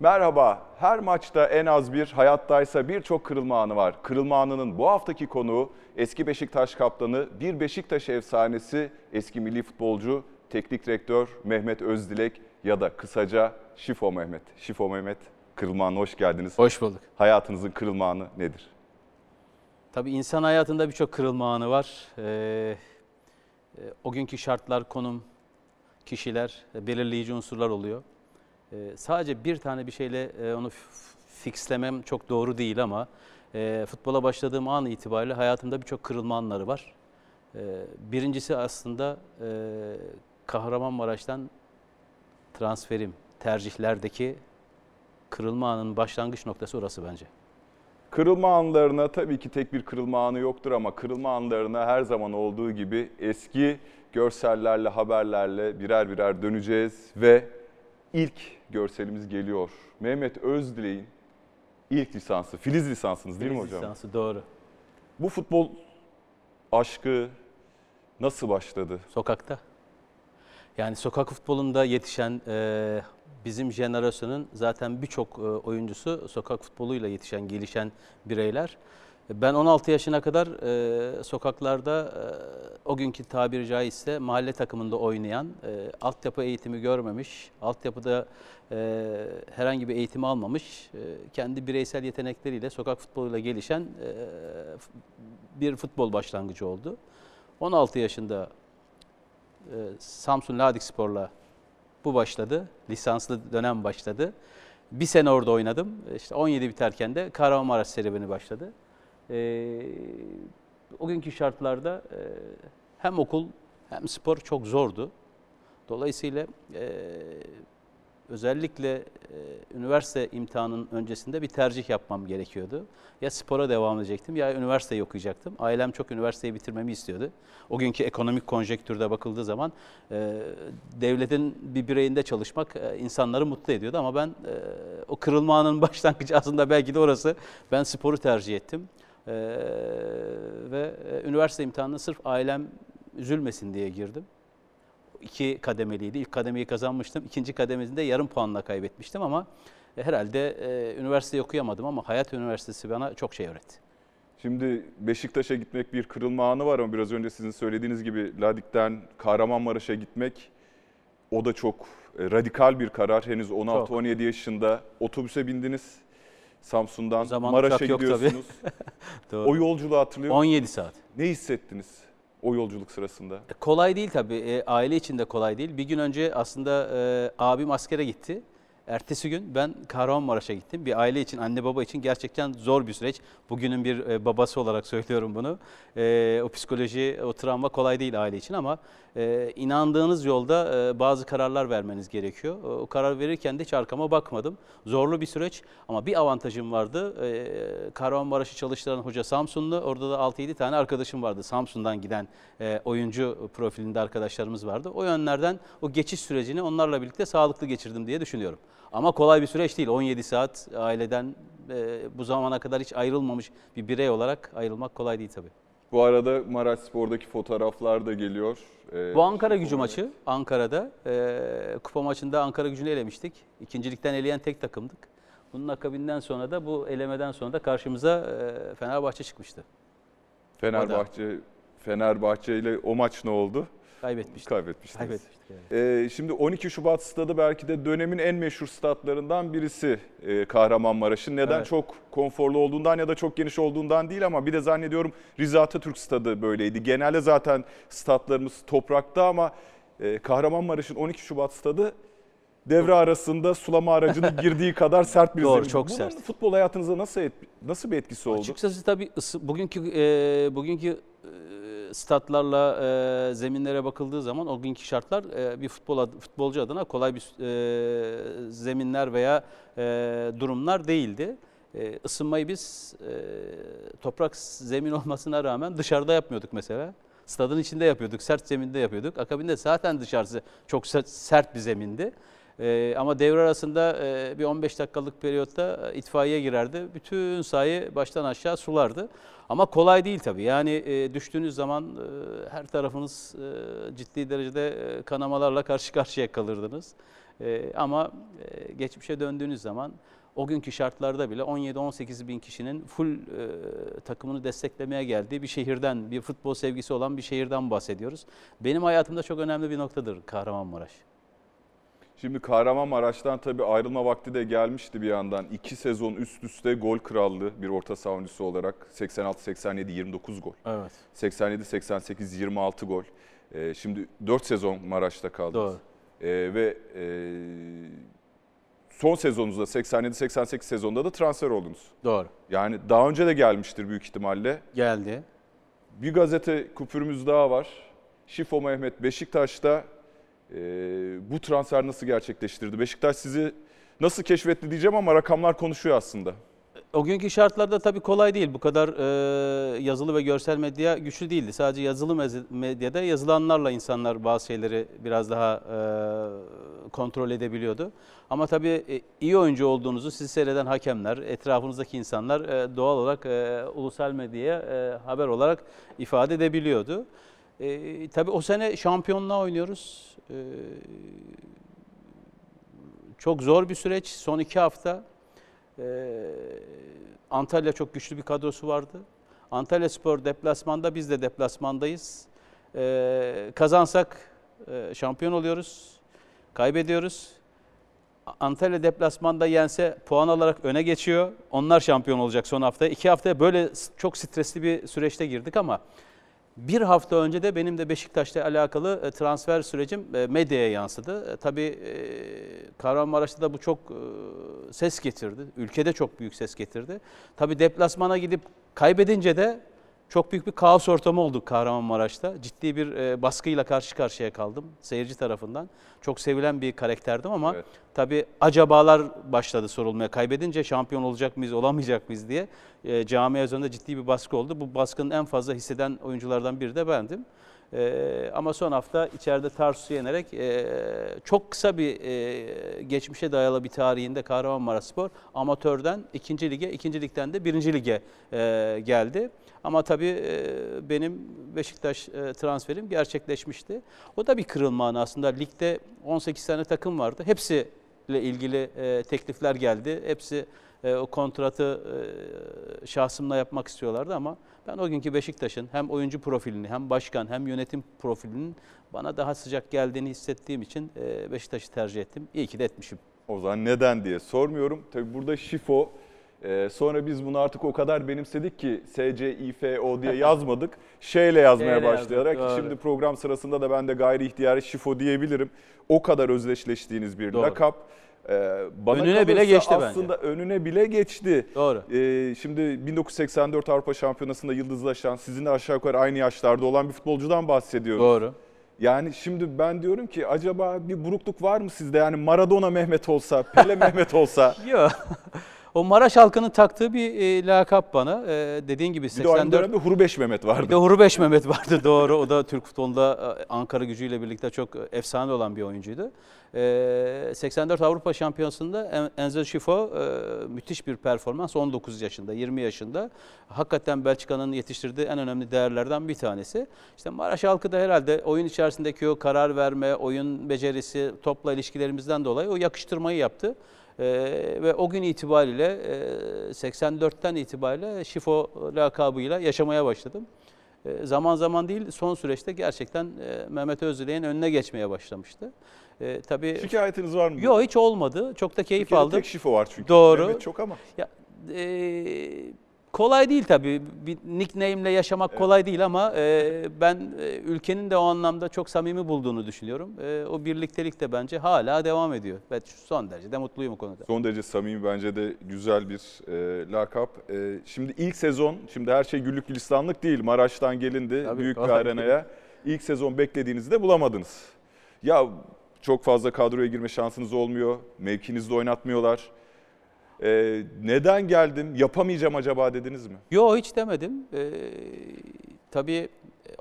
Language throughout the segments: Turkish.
Merhaba, her maçta en az bir, hayattaysa birçok kırılma anı var. Kırılma anının bu haftaki konuğu eski Beşiktaş kaptanı, bir Beşiktaş efsanesi, eski milli futbolcu, teknik direktör Mehmet Özdilek ya da kısaca Şifo Mehmet. Şifo Mehmet, kırılma anına hoş geldiniz. Hoş bulduk. Hayatınızın kırılma anı nedir? Tabii insan hayatında birçok kırılma anı var. Ee, e, o günkü şartlar, konum, kişiler e, belirleyici unsurlar oluyor. Ee, sadece bir tane bir şeyle e, onu fixlemem çok doğru değil ama e, futbola başladığım an itibariyle hayatımda birçok kırılma anları var. Ee, birincisi aslında e, Kahramanmaraş'tan transferim, tercihlerdeki kırılma anının başlangıç noktası orası bence. Kırılma anlarına tabii ki tek bir kırılma anı yoktur ama kırılma anlarına her zaman olduğu gibi eski görsellerle, haberlerle birer birer döneceğiz ve ilk görselimiz geliyor. Mehmet Özdilek'in ilk lisansı, Filiz lisansınız değil mi Filiz hocam? lisansı, doğru. Bu futbol aşkı nasıl başladı? Sokakta. Yani sokak futbolunda yetişen e, bizim jenerasyonun zaten birçok e, oyuncusu sokak futboluyla yetişen, gelişen bireyler. Ben 16 yaşına kadar e, sokaklarda e, o günkü tabiri caizse mahalle takımında oynayan, e, altyapı eğitimi görmemiş, altyapıda e, herhangi bir eğitim almamış, e, kendi bireysel yetenekleriyle sokak futboluyla gelişen e, bir futbol başlangıcı oldu. 16 yaşında e, Samsun Ladik Spor'la bu başladı. Lisanslı dönem başladı. Bir sene orada oynadım. İşte 17 biterken de Kahramanmaraş serüveni başladı. E, o günkü şartlarda e, hem okul hem spor çok zordu. Dolayısıyla e, özellikle e, üniversite imtihanının öncesinde bir tercih yapmam gerekiyordu. Ya spora devam edecektim ya üniversiteyi okuyacaktım. Ailem çok üniversiteyi bitirmemi istiyordu. O günkü ekonomik konjektürde bakıldığı zaman e, devletin bir bireyinde çalışmak e, insanları mutlu ediyordu. Ama ben e, o kırılma anının başlangıcı aslında belki de orası. Ben sporu tercih ettim. E, ve üniversite imtihanına sırf ailem üzülmesin diye girdim iki kademeliydi. İlk kademeyi kazanmıştım. İkinci kademesinde yarım puanla kaybetmiştim ama herhalde e, üniversiteyi okuyamadım ama Hayat Üniversitesi bana çok şey öğretti. Şimdi Beşiktaş'a gitmek bir kırılma anı var ama biraz önce sizin söylediğiniz gibi Ladik'ten Kahramanmaraş'a gitmek o da çok radikal bir karar. Henüz 16-17 yaşında otobüse bindiniz. Samsun'dan zaman Maraş'a gidiyorsunuz. Doğru. o yolculuğu hatırlıyor musunuz? 17 saat. Ne hissettiniz o yolculuk sırasında? E, Kolay değil tabii. E, aile için de kolay değil. Bir gün önce aslında e, abim askere gitti. Ertesi gün ben Kahramanmaraş'a gittim. Bir aile için, anne baba için gerçekten zor bir süreç. Bugünün bir e, babası olarak söylüyorum bunu. E, o psikoloji, o travma kolay değil aile için ama e, inandığınız yolda e, bazı kararlar vermeniz gerekiyor. O, o karar verirken de hiç arkama bakmadım. Zorlu bir süreç ama bir avantajım vardı. E, Kahramanmaraş'ı çalıştıran hoca Samsunlu. Orada da 6-7 tane arkadaşım vardı. Samsun'dan giden e, oyuncu profilinde arkadaşlarımız vardı. O yönlerden o geçiş sürecini onlarla birlikte sağlıklı geçirdim diye düşünüyorum. Ama kolay bir süreç değil. 17 saat aileden e, bu zamana kadar hiç ayrılmamış bir birey olarak ayrılmak kolay değil tabii. Bu arada Maraş Spor'daki fotoğraflar da geliyor. Ee, Bu Ankara gücü maçı. Ankara'da. E, kupa maçında Ankara gücünü elemiştik. İkincilikten eleyen tek takımdık. Bunun akabinden sonra da bu elemeden sonra da karşımıza e, Fenerbahçe çıkmıştı. Fenerbahçe Fenerbahçe ile o maç ne oldu? Kaybetmiştik. Kaybetmiştiniz. Kaybetmiştik. evet. Ee, şimdi 12 Şubat stadı belki de dönemin en meşhur statlarından birisi e, Kahramanmaraş'ın. Neden? Evet. Çok konforlu olduğundan ya da çok geniş olduğundan değil ama bir de zannediyorum Rize Atatürk stadı böyleydi. Genelde zaten statlarımız toprakta ama e, Kahramanmaraş'ın 12 Şubat stadı devre arasında sulama aracının girdiği kadar sert bir Doğru, zemin. çok Bunun sert. futbol hayatınıza nasıl et- nasıl bir etkisi oldu? Açıkçası tabii ısı, bugünkü e, bugünkü e, statlarla e, zeminlere bakıldığı zaman o günkü şartlar e, bir futbol ad- futbolcu adına kolay bir e, zeminler veya e, durumlar değildi. E, ısınmayı biz e, toprak zemin olmasına rağmen dışarıda yapmıyorduk mesela. Stadın içinde yapıyorduk, sert zeminde yapıyorduk. Akabinde zaten dışarısı çok sert, sert bir zemindi. Ee, ama devre arasında e, bir 15 dakikalık periyotta e, itfaiye girerdi. Bütün sahayı baştan aşağı sulardı. Ama kolay değil tabii. Yani e, düştüğünüz zaman e, her tarafınız e, ciddi derecede e, kanamalarla karşı karşıya kalırdınız. E, ama e, geçmişe döndüğünüz zaman o günkü şartlarda bile 17-18 bin kişinin full e, takımını desteklemeye geldiği bir şehirden, bir futbol sevgisi olan bir şehirden bahsediyoruz. Benim hayatımda çok önemli bir noktadır Kahramanmaraş. Şimdi Kahramanmaraş'tan tabii ayrılma vakti de gelmişti bir yandan. İki sezon üst üste gol krallığı bir orta saha oyuncusu olarak 86-87 29 gol. Evet. 87-88 26 gol. Ee, şimdi 4 sezon Maraş'ta kaldınız. Doğru. Ee, ve e, son sezonunuzda 87-88 sezonunda da transfer oldunuz. Doğru. Yani daha önce de gelmiştir büyük ihtimalle. Geldi. Bir gazete kupürümüz daha var. Şifo Mehmet Beşiktaş'ta e, bu transfer nasıl gerçekleştirdi? Beşiktaş sizi nasıl keşfetti diyeceğim ama rakamlar konuşuyor aslında. O günkü şartlarda tabii kolay değil. Bu kadar e, yazılı ve görsel medya güçlü değildi. Sadece yazılı medyada yazılanlarla insanlar bazı şeyleri biraz daha e, kontrol edebiliyordu. Ama tabii e, iyi oyuncu olduğunuzu sizi seyreden hakemler, etrafınızdaki insanlar e, doğal olarak e, ulusal medyaya e, haber olarak ifade edebiliyordu. E, tabii o sene şampiyonluğa oynuyoruz. E, çok zor bir süreç. Son iki hafta. Ee, Antalya çok güçlü bir kadrosu vardı. Antalya Spor deplasmanda, biz de deplasmandayız. Ee, kazansak e, şampiyon oluyoruz, kaybediyoruz. Antalya deplasmanda yense puan alarak öne geçiyor. Onlar şampiyon olacak son hafta. İki haftaya böyle çok stresli bir süreçte girdik ama bir hafta önce de benim de Beşiktaş'la alakalı e, transfer sürecim e, medyaya yansıdı. E, Tabii Kahramanmaraş'ta da bu çok ses getirdi. Ülkede çok büyük ses getirdi. Tabii deplasmana gidip kaybedince de çok büyük bir kaos ortamı oldu Kahramanmaraş'ta. Ciddi bir e, baskıyla karşı karşıya kaldım seyirci tarafından. Çok sevilen bir karakterdim ama Evet. tabii acabalar başladı sorulmaya. Kaybedince şampiyon olacak mıyız, olamayacak mıyız diye e, camia üzerinde ciddi bir baskı oldu. Bu baskının en fazla hisseden oyunculardan biri de bendim. E, ama son hafta içeride Tarsus'u yenerek e, çok kısa bir e, geçmişe dayalı bir tarihinde Kahramanmaraşspor amatörden ikinci lige, ikinci ligden de birinci lige e, geldi. Ama tabii e, benim Beşiktaş e, transferim gerçekleşmişti. O da bir kırılma anı aslında. Ligde 18 tane takım vardı. Hepsiyle ilgili e, teklifler geldi. Hepsi e, o kontratı e, şahsımla yapmak istiyorlardı ama ben o günkü Beşiktaş'ın hem oyuncu profilini hem başkan hem yönetim profilinin bana daha sıcak geldiğini hissettiğim için e, Beşiktaş'ı tercih ettim. İyi ki de etmişim. O zaman neden diye sormuyorum. Tabii burada şifo. Ee, sonra biz bunu artık o kadar benimsedik ki SCİFO diye yazmadık. Şeyle yazmaya Şeyle yazdık, başlayarak doğru. şimdi program sırasında da ben de gayri ihtiyari şifo diyebilirim. O kadar özdeşleştiğiniz bir Doğru. lakap. Ee, bana Önüne bile geçti bence. aslında önüne bile geçti. Doğru. Ee, şimdi 1984 Avrupa Şampiyonası'nda yıldızlaşan, sizinle aşağı yukarı aynı yaşlarda olan bir futbolcudan bahsediyoruz. Doğru. Yani şimdi ben diyorum ki acaba bir burukluk var mı sizde? Yani Maradona Mehmet olsa, Pele Mehmet olsa. Yok. o Maraş halkının taktığı bir e, lakap bana. E, dediğin gibi Bir de 84 dönemde Hurbeş Mehmet Bir de vardı. Hurbeş Mehmet vardı doğru. O da Türk futbolunda e, Ankara gücüyle birlikte çok e, efsane olan bir oyuncuydu. Ee, 84 Avrupa Şampiyonası'nda En- Enzo Schifo e, müthiş bir performans 19 yaşında, 20 yaşında. Hakikaten Belçika'nın yetiştirdiği en önemli değerlerden bir tanesi. İşte Maraş halkı da herhalde oyun içerisindeki o karar verme, oyun becerisi, topla ilişkilerimizden dolayı o yakıştırmayı yaptı. Ee, ve o gün itibariyle e, 84'ten itibariyle Şifo lakabıyla yaşamaya başladım. E, zaman zaman değil son süreçte gerçekten e, Mehmet Özdilek'in önüne geçmeye başlamıştı. E, tabii Şikayetiniz var mı? yok hiç olmadı. Çok da keyif kere aldım. Tek şifo var çünkü. Doğru. Mehmet çok ama. Ya, e, kolay değil tabii. Bir nickname'le yaşamak kolay değil ama e, ben e, ülkenin de o anlamda çok samimi bulduğunu düşünüyorum. E, o birliktelik de bence hala devam ediyor. Ve son derece de mutluyum o konuda. Son derece samimi bence de güzel bir e, lakap. E, şimdi ilk sezon, şimdi her şey güllük gülistanlık değil. Maraş'tan gelindi Tabii, büyük bir kolay arenaya. İlk sezon beklediğinizde de bulamadınız. Ya çok fazla kadroya girme şansınız olmuyor. Mevkinizde oynatmıyorlar. E, neden geldim, yapamayacağım acaba dediniz mi? Yo hiç demedim. Ee, tabii e,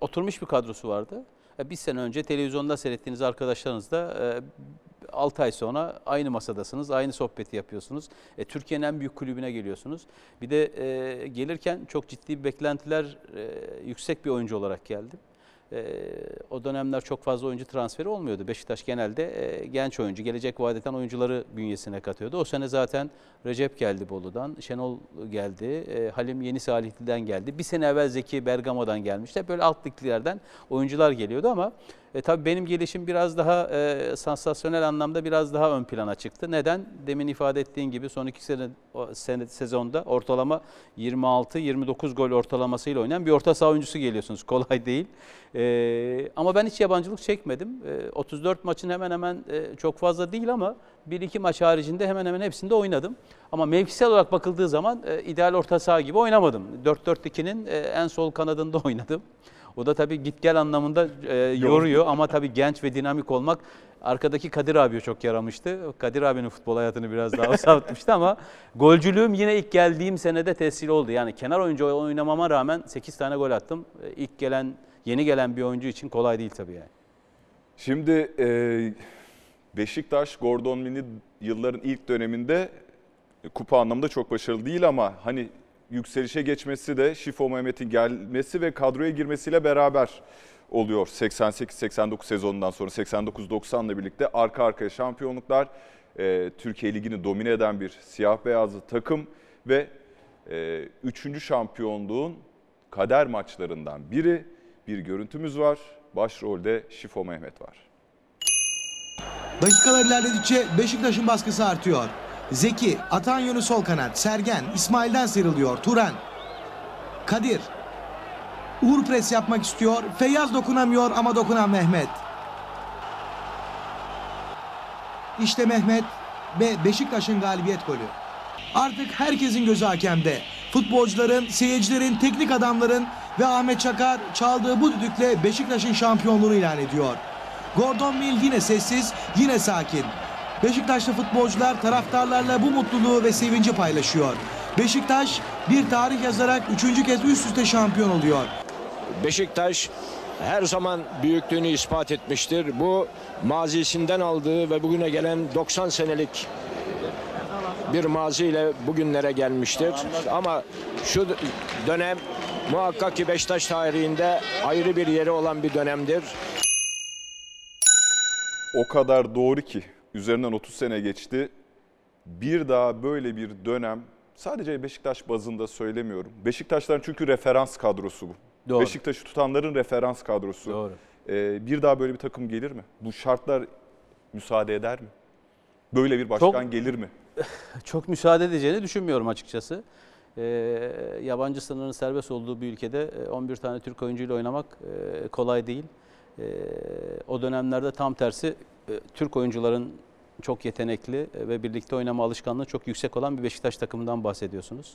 oturmuş bir kadrosu vardı. E, Bir sene önce televizyonda seyrettiğiniz arkadaşlarınız da e, 6 ay sonra aynı masadasınız, aynı sohbeti yapıyorsunuz. E, Türkiye'nin en büyük kulübüne geliyorsunuz. Bir de e, gelirken çok ciddi beklentiler, e, yüksek bir oyuncu olarak geldim. E, o dönemler çok fazla oyuncu transferi olmuyordu. Beşiktaş genelde e, genç oyuncu, gelecek vadeden oyuncuları bünyesine katıyordu. O sene zaten Recep geldi Bolu'dan, Şenol geldi, e, Halim Yeni Salihli'den geldi. Bir sene evvel Zeki Bergamo'dan gelmişti. Böyle alt liglerden oyuncular geliyordu ama e, tabii benim gelişim biraz daha e, sansasyonel anlamda biraz daha ön plana çıktı. Neden? Demin ifade ettiğin gibi son iki sene, sene sezonda ortalama 26-29 gol ortalamasıyla oynayan bir orta saha oyuncusu geliyorsunuz. Kolay değil. E, ama ben hiç yabancılık çekmedim. E, 34 maçın hemen hemen e, çok fazla değil ama 1-2 maç haricinde hemen hemen hepsinde oynadım. Ama mevkisel olarak bakıldığı zaman e, ideal orta saha gibi oynamadım. 4-4-2'nin e, en sol kanadında oynadım. O da tabii git gel anlamında e, yoruyor ama tabii genç ve dinamik olmak arkadaki Kadir abiye çok yaramıştı. Kadir abinin futbol hayatını biraz daha uzatmıştı ama golcülüğüm yine ilk geldiğim senede tesir oldu. Yani kenar oyuncu oynamama rağmen 8 tane gol attım. E, İlk gelen, yeni gelen bir oyuncu için kolay değil tabii yani. Şimdi e, Beşiktaş Gordon Mini yılların ilk döneminde e, kupa anlamında çok başarılı değil ama hani yükselişe geçmesi de Şifo Mehmet'in gelmesi ve kadroya girmesiyle beraber oluyor. 88-89 sezonundan sonra 89-90 ile birlikte arka arkaya şampiyonluklar, e, Türkiye Ligi'ni domine eden bir siyah beyazlı takım ve e, üçüncü şampiyonluğun kader maçlarından biri. Bir görüntümüz var. Başrolde Şifo Mehmet var. Dakikalar ilerledikçe Beşiktaş'ın baskısı artıyor. Zeki, atan yönü sol kanat, Sergen, İsmail'den sıyrılıyor, Turan. Kadir. Uğur pres yapmak istiyor, Feyyaz dokunamıyor ama dokunan Mehmet. İşte Mehmet ve Beşiktaş'ın galibiyet golü. Artık herkesin gözü hakemde. Futbolcuların, seyircilerin, teknik adamların ve Ahmet Çakar çaldığı bu düdükle Beşiktaş'ın şampiyonluğunu ilan ediyor. Gordon Mill yine sessiz, yine sakin. Beşiktaşlı futbolcular taraftarlarla bu mutluluğu ve sevinci paylaşıyor. Beşiktaş bir tarih yazarak üçüncü kez üst üste şampiyon oluyor. Beşiktaş her zaman büyüklüğünü ispat etmiştir. Bu mazisinden aldığı ve bugüne gelen 90 senelik bir maziyle bugünlere gelmiştir. Ama şu dönem muhakkak ki Beşiktaş tarihinde ayrı bir yeri olan bir dönemdir. O kadar doğru ki üzerinden 30 sene geçti. Bir daha böyle bir dönem sadece Beşiktaş bazında söylemiyorum. Beşiktaşların çünkü referans kadrosu bu. Doğru. Beşiktaş'ı tutanların referans kadrosu. Doğru. Ee, bir daha böyle bir takım gelir mi? Bu şartlar müsaade eder mi? Böyle bir başkan Çok- gelir mi? Çok müsaade edeceğini düşünmüyorum açıkçası. Ee, yabancı sınırının serbest olduğu bir ülkede e, 11 tane Türk oyuncuyla oynamak e, kolay değil. E, o dönemlerde tam tersi e, Türk oyuncuların çok yetenekli e, ve birlikte oynama alışkanlığı çok yüksek olan bir Beşiktaş takımından bahsediyorsunuz.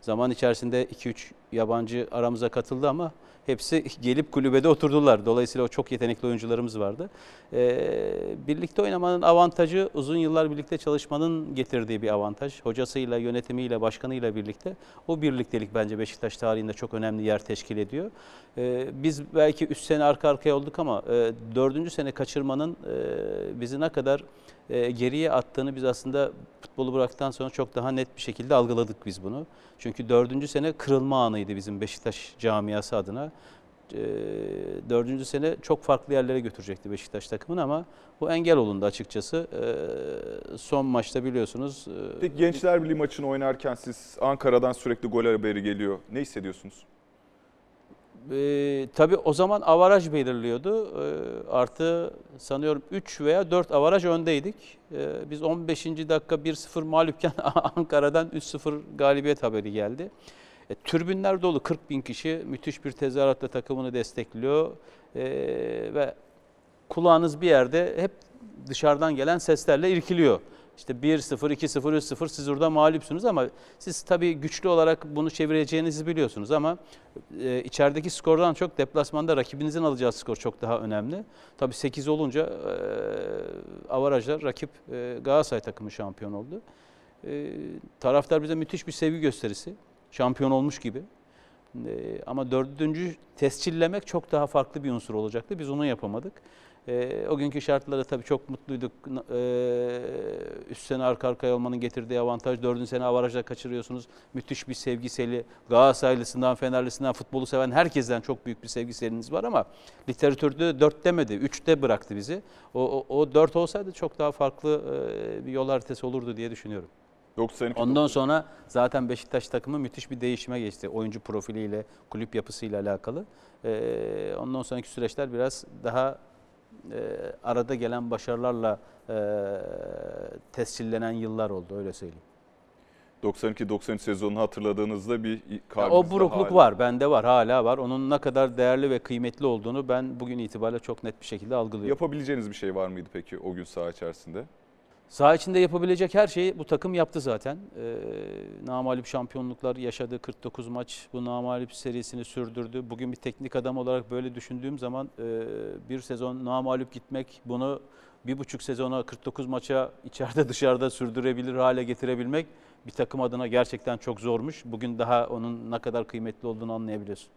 Zaman içerisinde 2-3 yabancı aramıza katıldı ama hepsi gelip kulübede oturdular. Dolayısıyla o çok yetenekli oyuncularımız vardı. Ee, birlikte oynamanın avantajı uzun yıllar birlikte çalışmanın getirdiği bir avantaj. Hocasıyla, yönetimiyle, başkanıyla birlikte o birliktelik bence Beşiktaş tarihinde çok önemli yer teşkil ediyor. Ee, biz belki 3 sene arka arkaya olduk ama e, 4. sene kaçırmanın e, bizi ne kadar e, geriye attığını biz aslında futbolu bıraktıktan sonra çok daha net bir şekilde algıladık biz bunu. Çünkü dördüncü sene kırılma anıydı bizim Beşiktaş camiası adına. E, dördüncü sene çok farklı yerlere götürecekti Beşiktaş takımını ama bu engel olundu açıkçası. E, son maçta biliyorsunuz. Peki Gençler Birliği maçını oynarken siz Ankara'dan sürekli gol haberi geliyor. Ne hissediyorsunuz? Ee, tabii o zaman avaraj belirliyordu. Ee, artı sanıyorum 3 veya 4 avaraj öndeydik. Ee, biz 15. dakika 1-0 mağlupken Ankara'dan 3-0 galibiyet haberi geldi. E, türbünler dolu 40 bin kişi müthiş bir tezahüratla takımını destekliyor. Ee, ve kulağınız bir yerde hep dışarıdan gelen seslerle irkiliyor. İşte 1-0, 2-0, 3-0 siz orada mağlupsunuz ama siz tabii güçlü olarak bunu çevireceğinizi biliyorsunuz ama e, içerideki skordan çok deplasmanda rakibinizin alacağı skor çok daha önemli. Tabii 8 olunca e, avarajlar rakip e, Galatasaray takımı şampiyon oldu. E, taraftar bize müthiş bir sevgi gösterisi. Şampiyon olmuş gibi. E, ama dördüncü tescillemek çok daha farklı bir unsur olacaktı. Biz onu yapamadık. E, o günkü şartlarda tabii çok mutluyduk. E, üst sene arka arkaya olmanın getirdiği avantaj. Dördüncü sene avarajla kaçırıyorsunuz. Müthiş bir sevgiseli Galatasaraylısından, Fenerlisinden, futbolu seven herkesten çok büyük bir sevgiseliniz var ama literatürde dört demedi. Üçte bıraktı bizi. O, o, o dört olsaydı çok daha farklı e, bir yol haritası olurdu diye düşünüyorum. 92 Ondan sonra zaten Beşiktaş takımı müthiş bir değişime geçti. Oyuncu profiliyle, kulüp yapısıyla alakalı. Ee, ondan sonraki süreçler biraz daha e, arada gelen başarılarla e, tescillenen yıllar oldu öyle söyleyeyim. 92-93 sezonunu hatırladığınızda bir kalbinizde o burukluk hala- var, bende var, hala var. Onun ne kadar değerli ve kıymetli olduğunu ben bugün itibariyle çok net bir şekilde algılıyorum. Yapabileceğiniz bir şey var mıydı peki o gün saha içerisinde? Saha içinde yapabilecek her şeyi bu takım yaptı zaten. Ee, namalip şampiyonluklar yaşadı, 49 maç bu namalip serisini sürdürdü. Bugün bir teknik adam olarak böyle düşündüğüm zaman e, bir sezon namalip gitmek, bunu bir buçuk sezona 49 maça içeride dışarıda sürdürebilir hale getirebilmek bir takım adına gerçekten çok zormuş. Bugün daha onun ne kadar kıymetli olduğunu anlayabiliyorsun.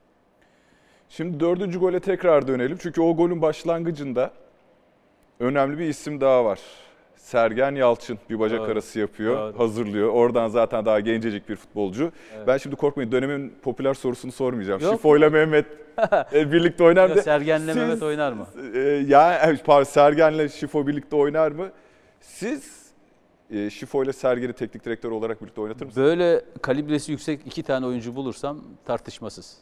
Şimdi dördüncü gole tekrar dönelim. Çünkü o golün başlangıcında önemli bir isim daha var. Sergen Yalçın bir bacak Doğru. arası yapıyor, Doğru. hazırlıyor. Oradan zaten daha gencecik bir futbolcu. Ben şimdi korkmayın dönemin popüler sorusunu sormayacağım. Yok. Şifo ile Mehmet e, birlikte oynar mı? Sergen'le Siz- Mehmet oynar mı? E, ya pardon, Sergen'le Şifo birlikte oynar mı? Siz e, Şifo ile Sergen'i teknik direktör olarak birlikte oynatır mısınız? Böyle kalibresi yüksek iki tane oyuncu bulursam tartışmasız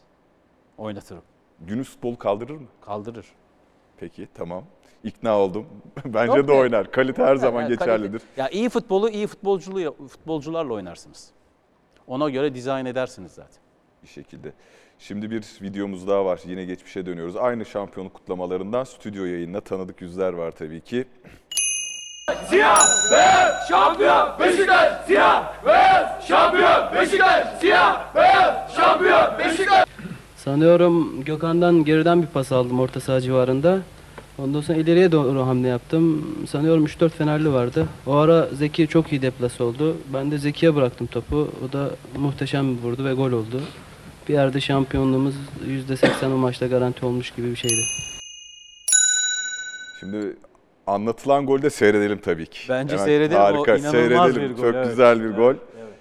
oynatırım. Günümüz futbolu kaldırır mı? Kaldırır. Peki tamam. İkna oldum. Bence Yok de be. oynar. Kalite her zaman Yani geçerlidir. kalite- Ya iyi futbolu iyi futbolculuğu futbolcularla oynarsınız. Ona göre dizayn edersiniz zaten. bir şekilde. Şimdi bir videomuz daha var. Yine geçmişe dönüyoruz. Aynı şampiyonluk kutlamalarından stüdyo yayınına tanıdık yüzler var tabii ki. Siyah beyaz şampiyon Beşiktaş siyah beyaz şampiyon Beşiktaş siyah beyaz şampiyon Beşiktaş Sanıyorum Gökhan'dan geriden bir pas aldım orta saha civarında. Ondan sonra ileriye doğru hamle yaptım. Sanıyorum 3-4 Fenerli vardı. O ara Zeki çok iyi deplas oldu. Ben de Zeki'ye bıraktım topu. O da muhteşem bir vurdu ve gol oldu. Bir yerde şampiyonluğumuz %80 o maçta garanti olmuş gibi bir şeydi. Şimdi anlatılan golü de seyredelim tabii ki. Bence seyredelim. O Harika. inanılmaz seyredelim. bir gol, Çok evet. güzel bir Evet, gol. evet.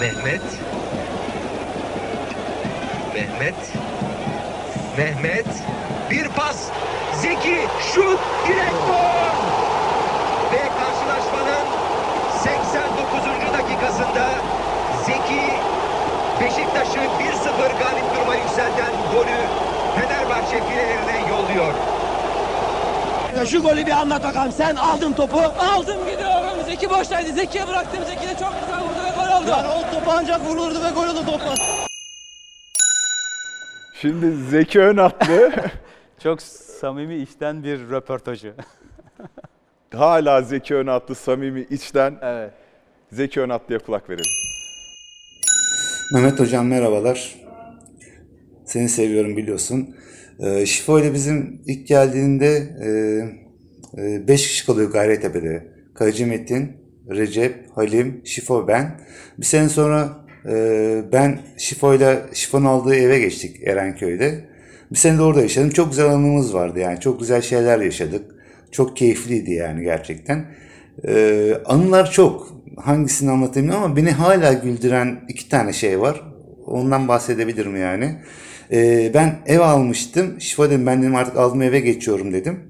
Mehmet. Mehmet. Mehmet. Bir pas. Zeki şut direkt gol. Ve karşılaşmanın 89. dakikasında Zeki Beşiktaş'ı 1-0 galip duruma yükselten golü Fenerbahçe filelerine yolluyor. Şu golü bir anlat bakalım. Sen aldın topu. Aldım gidiyorum. Zeki boştaydı. Zeki'ye bıraktım. Zeki de çok güzel vurdu ve gol oldu. Yani o topu ancak vurulurdu ve gol oldu topla. Şimdi Zeki Önatlı Çok samimi içten bir röportajı. hala Zeki Önatlı samimi içten evet. Zeki Önatlı'ya kulak verelim. Mehmet Hocam merhabalar. Seni seviyorum biliyorsun. Ee, Şifo ile bizim ilk geldiğinde 5 kişi kalıyor Gayrettepe'de. Kayıcı Metin, Recep, Halim, Şifo ben. Bir sene sonra e, ben Şifo ile Şifo'nun aldığı eve geçtik Erenköy'de. Bir sene de orada yaşadım. Çok güzel anımız vardı yani. Çok güzel şeyler yaşadık. Çok keyifliydi yani gerçekten. Ee, anılar çok. Hangisini anlatayım ama beni hala güldüren iki tane şey var. Ondan bahsedebilirim yani. Ee, ben ev almıştım. Şifa dedim ben dedim artık aldım eve geçiyorum dedim.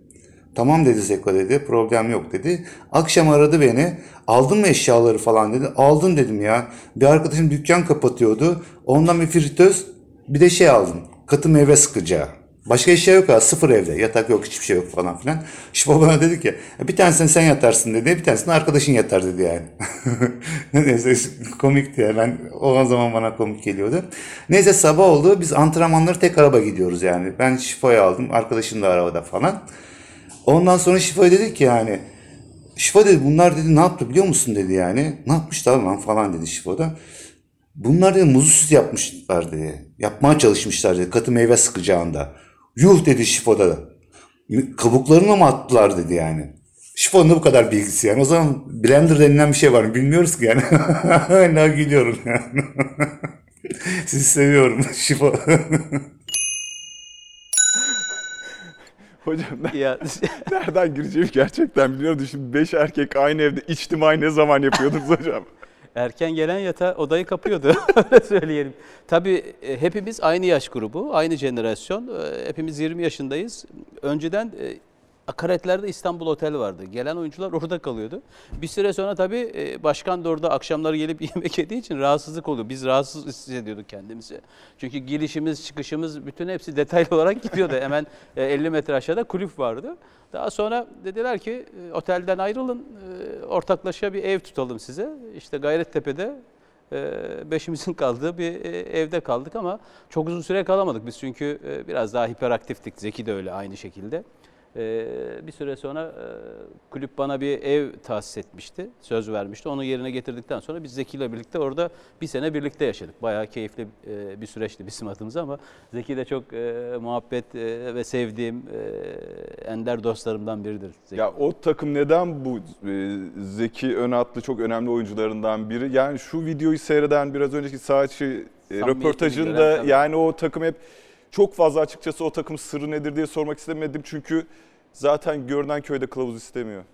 Tamam dedi Zeko dedi. Problem yok dedi. Akşam aradı beni. Aldın mı eşyaları falan dedi. Aldın dedim ya. Bir arkadaşım dükkan kapatıyordu. Ondan bir fritöz bir de şey aldım. Katı meyve sıkacağı. Başka eşya yok ha. Sıfır evde. Yatak yok hiçbir şey yok falan filan. Şifa bana dedi ki bir tanesini sen yatarsın dedi. Bir tanesini arkadaşın yatar dedi yani. Neyse komikti ya. Ben o zaman bana komik geliyordu. Neyse sabah oldu. Biz antrenmanları tek araba gidiyoruz yani. Ben Şifa'yı aldım. Arkadaşım da arabada falan. Ondan sonra Şifa dedi ki yani Şifa dedi bunlar dedi ne yaptı biliyor musun dedi yani. Ne yapmışlar lan falan dedi Şifa da. Bunlar dedi muzlu süt yapmışlar dedi. Yapmaya çalışmışlar dedi katı meyve sıkacağında. Yuh dedi Şifo'da da. Kabuklarına mı attılar dedi yani. Şifon'un da bu kadar bilgisi yani. O zaman blender denilen bir şey var mı bilmiyoruz ki yani. Hala gülüyorum yani. Sizi seviyorum Şifo. Hocam ne- Ya, nereden gireceğimi gerçekten biliyordum. Şimdi beş erkek aynı evde içtimai ne zaman yapıyordunuz hocam? Erken gelen yata odayı kapıyordu. Öyle söyleyelim. Tabii e, hepimiz aynı yaş grubu, aynı jenerasyon. E, Hepimiz 20 yaşındayız. Önceden e, akaretlerde İstanbul Otel vardı. Gelen oyuncular orada kalıyordu. Bir süre sonra tabii e, başkan da orada akşamları gelip yemek yediği için rahatsızlık oluyor. Biz rahatsız hissediyorduk kendimizi. Çünkü girişimiz, çıkışımız bütün hepsi detaylı olarak gidiyordu. Hemen e, 50 metre aşağıda kulüp vardı. Daha sonra dediler ki e, otelden ayrılın, e, ortaklaşa bir ev tutalım size. İşte Gayrettepe'de e, beşimizin kaldığı bir e, evde kaldık ama çok uzun süre kalamadık biz çünkü e, biraz daha hiperaktiftik. Zeki de öyle aynı şekilde. E, Bir süre sonra e, kulüp bana bir ev tahsis etmişti, söz vermişti. Onu yerine getirdikten sonra biz Zeki ile birlikte orada bir sene birlikte yaşadık. Bayağı keyifli e, bir süreçti bizim adımıza ama Zeki de çok e, muhabbet e, ve sevdiğim e, ender dostlarımdan biridir. Zeki. Ya o takım neden bu e, Zeki Önatlı çok önemli oyuncularından biri? Yani şu videoyu seyreden biraz önceki saha içi e, röportajında gören yani o takım hep çok fazla açıkçası o takım sırrı nedir diye sormak istemedim. Çünkü zaten görünen köyde kılavuz istemiyor.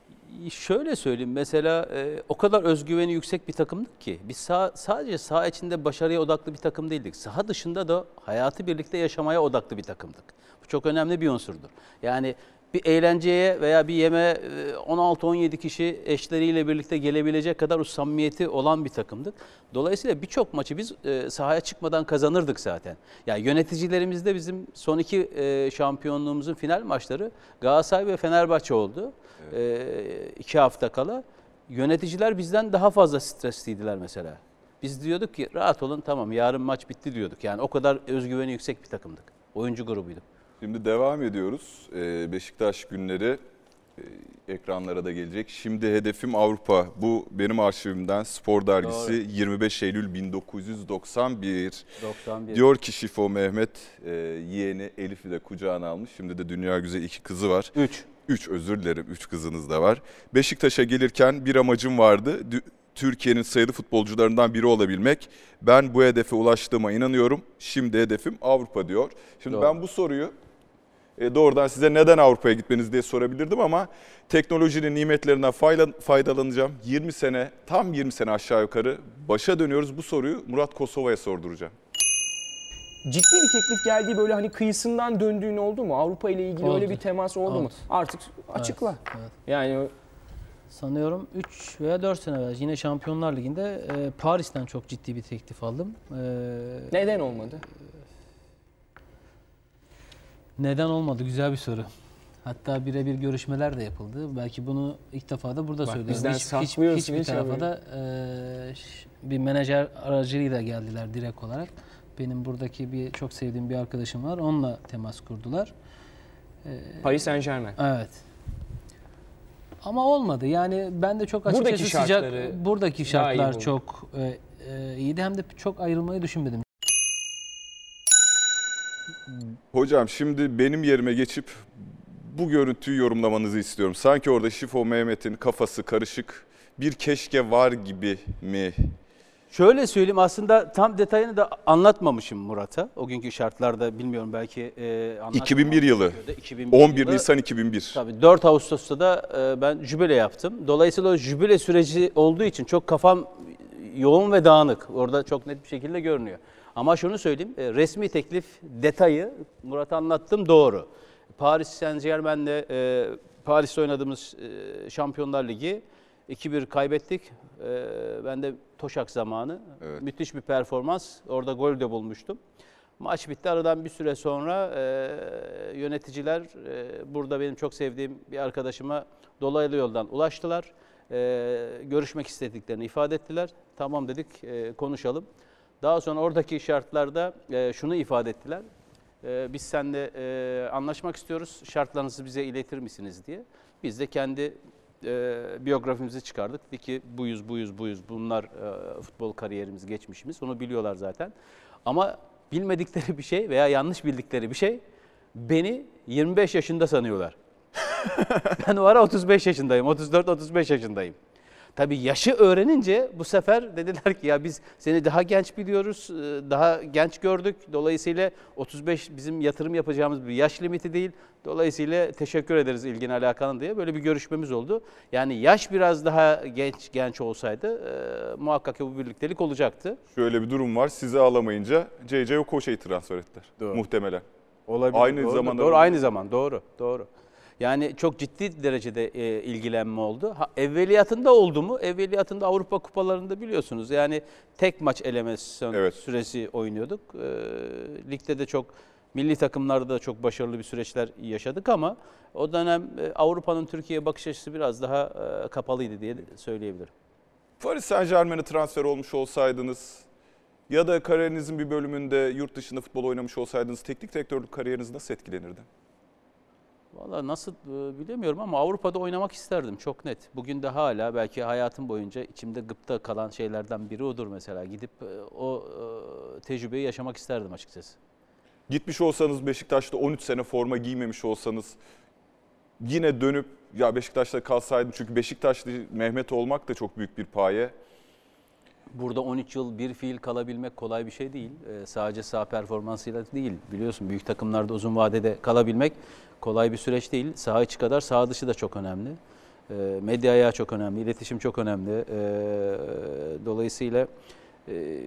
Şöyle söyleyeyim mesela e, o kadar özgüveni yüksek bir takımdık ki biz sağ, sadece saha içinde başarıya odaklı bir takım değildik. Saha dışında da hayatı birlikte yaşamaya odaklı bir takımdık. Bu çok önemli bir unsurdur. Yani bir eğlenceye veya bir yeme e, 16-17 kişi eşleriyle birlikte gelebilecek kadar o samimiyeti olan bir takımdık. Dolayısıyla birçok maçı biz e, sahaya çıkmadan kazanırdık zaten. Yani yöneticilerimizde bizim son iki e, şampiyonluğumuzun final maçları Galatasaray ve Fenerbahçe oldu. E, iki hafta kala. Yöneticiler bizden daha fazla stresliydiler mesela. Biz diyorduk ki rahat olun tamam yarın maç bitti diyorduk. Yani o kadar özgüveni yüksek bir takımdık. Oyuncu grubuyduk. Şimdi devam ediyoruz. Ee, Beşiktaş günleri e, ekranlara da gelecek. Şimdi hedefim Avrupa. Bu benim arşivimden Spor Dergisi Doğru. 25 Eylül 1991. 91. Diyor ki Şifo Mehmet e, yeğeni Elif'i de kucağına almış. Şimdi de dünya güzel iki kızı var. 3. 3 özür dilerim 3 kızınız da var. Beşiktaş'a gelirken bir amacım vardı. Türkiye'nin sayılı futbolcularından biri olabilmek. Ben bu hedefe ulaştığıma inanıyorum. Şimdi hedefim Avrupa diyor. Şimdi Doğru. ben bu soruyu doğrudan size neden Avrupa'ya gitmeniz diye sorabilirdim ama teknolojinin nimetlerinden faydalanacağım. 20 sene, tam 20 sene aşağı yukarı başa dönüyoruz. Bu soruyu Murat Kosova'ya sorduracağım. Ciddi bir teklif geldiği böyle hani kıyısından döndüğün oldu mu? Avrupa ile ilgili Oldu. öyle bir temas oldu, mu? Oldu. Artık açıkla. evet. Yani Sanıyorum 3 veya 4 sene evvel yine Şampiyonlar Ligi'nde e, Paris'ten çok ciddi bir teklif aldım. E, neden olmadı? Neden olmadı? Güzel bir soru. Hatta birebir görüşmeler de yapıldı. Belki bunu ilk defa da burada Bak, söylüyorum. bizden Hiç, hiç, hiçbir hiç tarafa da e, bir menajer aracılığıyla geldiler direkt olarak. Benim buradaki bir çok sevdiğim bir arkadaşım var. Onunla temas kurdular. Paris Saint Germain. Evet. Ama olmadı. Yani ben de çok açıkçası Buradaki sıcak buradaki şartlar çok e, e, iyiydi. Hem de çok ayrılmayı düşünmedim. Hocam şimdi benim yerime geçip bu görüntüyü yorumlamanızı istiyorum. Sanki orada Şifo Mehmet'in kafası karışık bir keşke var gibi mi? Şöyle söyleyeyim aslında tam detayını da anlatmamışım Murat'a. O günkü şartlarda bilmiyorum belki e, anlatmamışım. 2001 yılı. 2001 11 yılı. Nisan 2001. Tabii 4 Ağustos'ta da e, ben jübile yaptım. Dolayısıyla o jübile süreci olduğu için çok kafam yoğun ve dağınık. Orada çok net bir şekilde görünüyor. Ama şunu söyleyeyim, e, resmi teklif detayı Murat'a anlattım doğru. Paris Saint Germain'le e, Paris'te oynadığımız e, Şampiyonlar Ligi 2-1 kaybettik. E, ben de Toşak zamanı. Evet. Müthiş bir performans. Orada gol de bulmuştum. Maç bitti. Aradan bir süre sonra e, yöneticiler e, burada benim çok sevdiğim bir arkadaşıma dolaylı yoldan ulaştılar. E, görüşmek istediklerini ifade ettiler. Tamam dedik e, konuşalım. Daha sonra oradaki şartlarda e, şunu ifade ettiler. E, biz seninle e, anlaşmak istiyoruz. Şartlarınızı bize iletir misiniz diye. Biz de kendi e, biyografimizi çıkardık. Dedik ki buyuz, buyuz, buyuz. Bunlar e, futbol kariyerimiz, geçmişimiz. Onu biliyorlar zaten. Ama bilmedikleri bir şey veya yanlış bildikleri bir şey beni 25 yaşında sanıyorlar. ben o ara 35 yaşındayım. 34-35 yaşındayım. Tabii yaşı öğrenince bu sefer dediler ki ya biz seni daha genç biliyoruz, e, daha genç gördük. Dolayısıyla 35 bizim yatırım yapacağımız bir yaş limiti değil. Dolayısıyla teşekkür ederiz ilgin alakanın diye böyle bir görüşmemiz oldu. Yani yaş biraz daha genç genç olsaydı e, muhakkak ki bu birliktelik olacaktı. Şöyle bir durum var. Sizi alamayınca CC Okoçe'yi transfer ettiler. Doğru. Muhtemelen. Olabilir. Aynı doğru, zamanda- Doğru, aynı zaman. Doğru, doğru. Yani çok ciddi derecede e, ilgilenme oldu. Ha, evveliyatında oldu mu? Evveliyatında Avrupa kupalarında biliyorsunuz. Yani tek maç elemasyon Evet. süresi oynuyorduk. E, ligde de çok milli takımlarda da çok başarılı bir süreçler yaşadık ama o dönem e, Avrupa'nın Türkiye'ye bakış açısı biraz daha e, kapalıydı diye söyleyebilirim. Paris Saint Germain'e transfer olmuş olsaydınız ya da kariyerinizin bir bölümünde yurt dışında futbol oynamış olsaydınız teknik direktörlük kariyeriniz nasıl etkilenirdi? Valla nasıl e, bilemiyorum ama Avrupa'da oynamak isterdim çok net. Bugün de hala belki hayatım boyunca içimde gıpta kalan şeylerden biri odur mesela. Gidip e, o e, tecrübeyi yaşamak isterdim açıkçası. Gitmiş olsanız Beşiktaş'ta 13 sene forma giymemiş olsanız yine dönüp ya Beşiktaş'ta kalsaydım çünkü Beşiktaşlı Mehmet olmak da çok büyük bir paye. Burada 13 yıl bir fiil kalabilmek kolay bir şey değil. E, sadece sağ performansıyla değil. Biliyorsun büyük takımlarda uzun vadede kalabilmek kolay bir süreç değil. Saha içi kadar saha dışı da çok önemli. E, medya ayağı çok önemli, iletişim çok önemli. E, dolayısıyla e,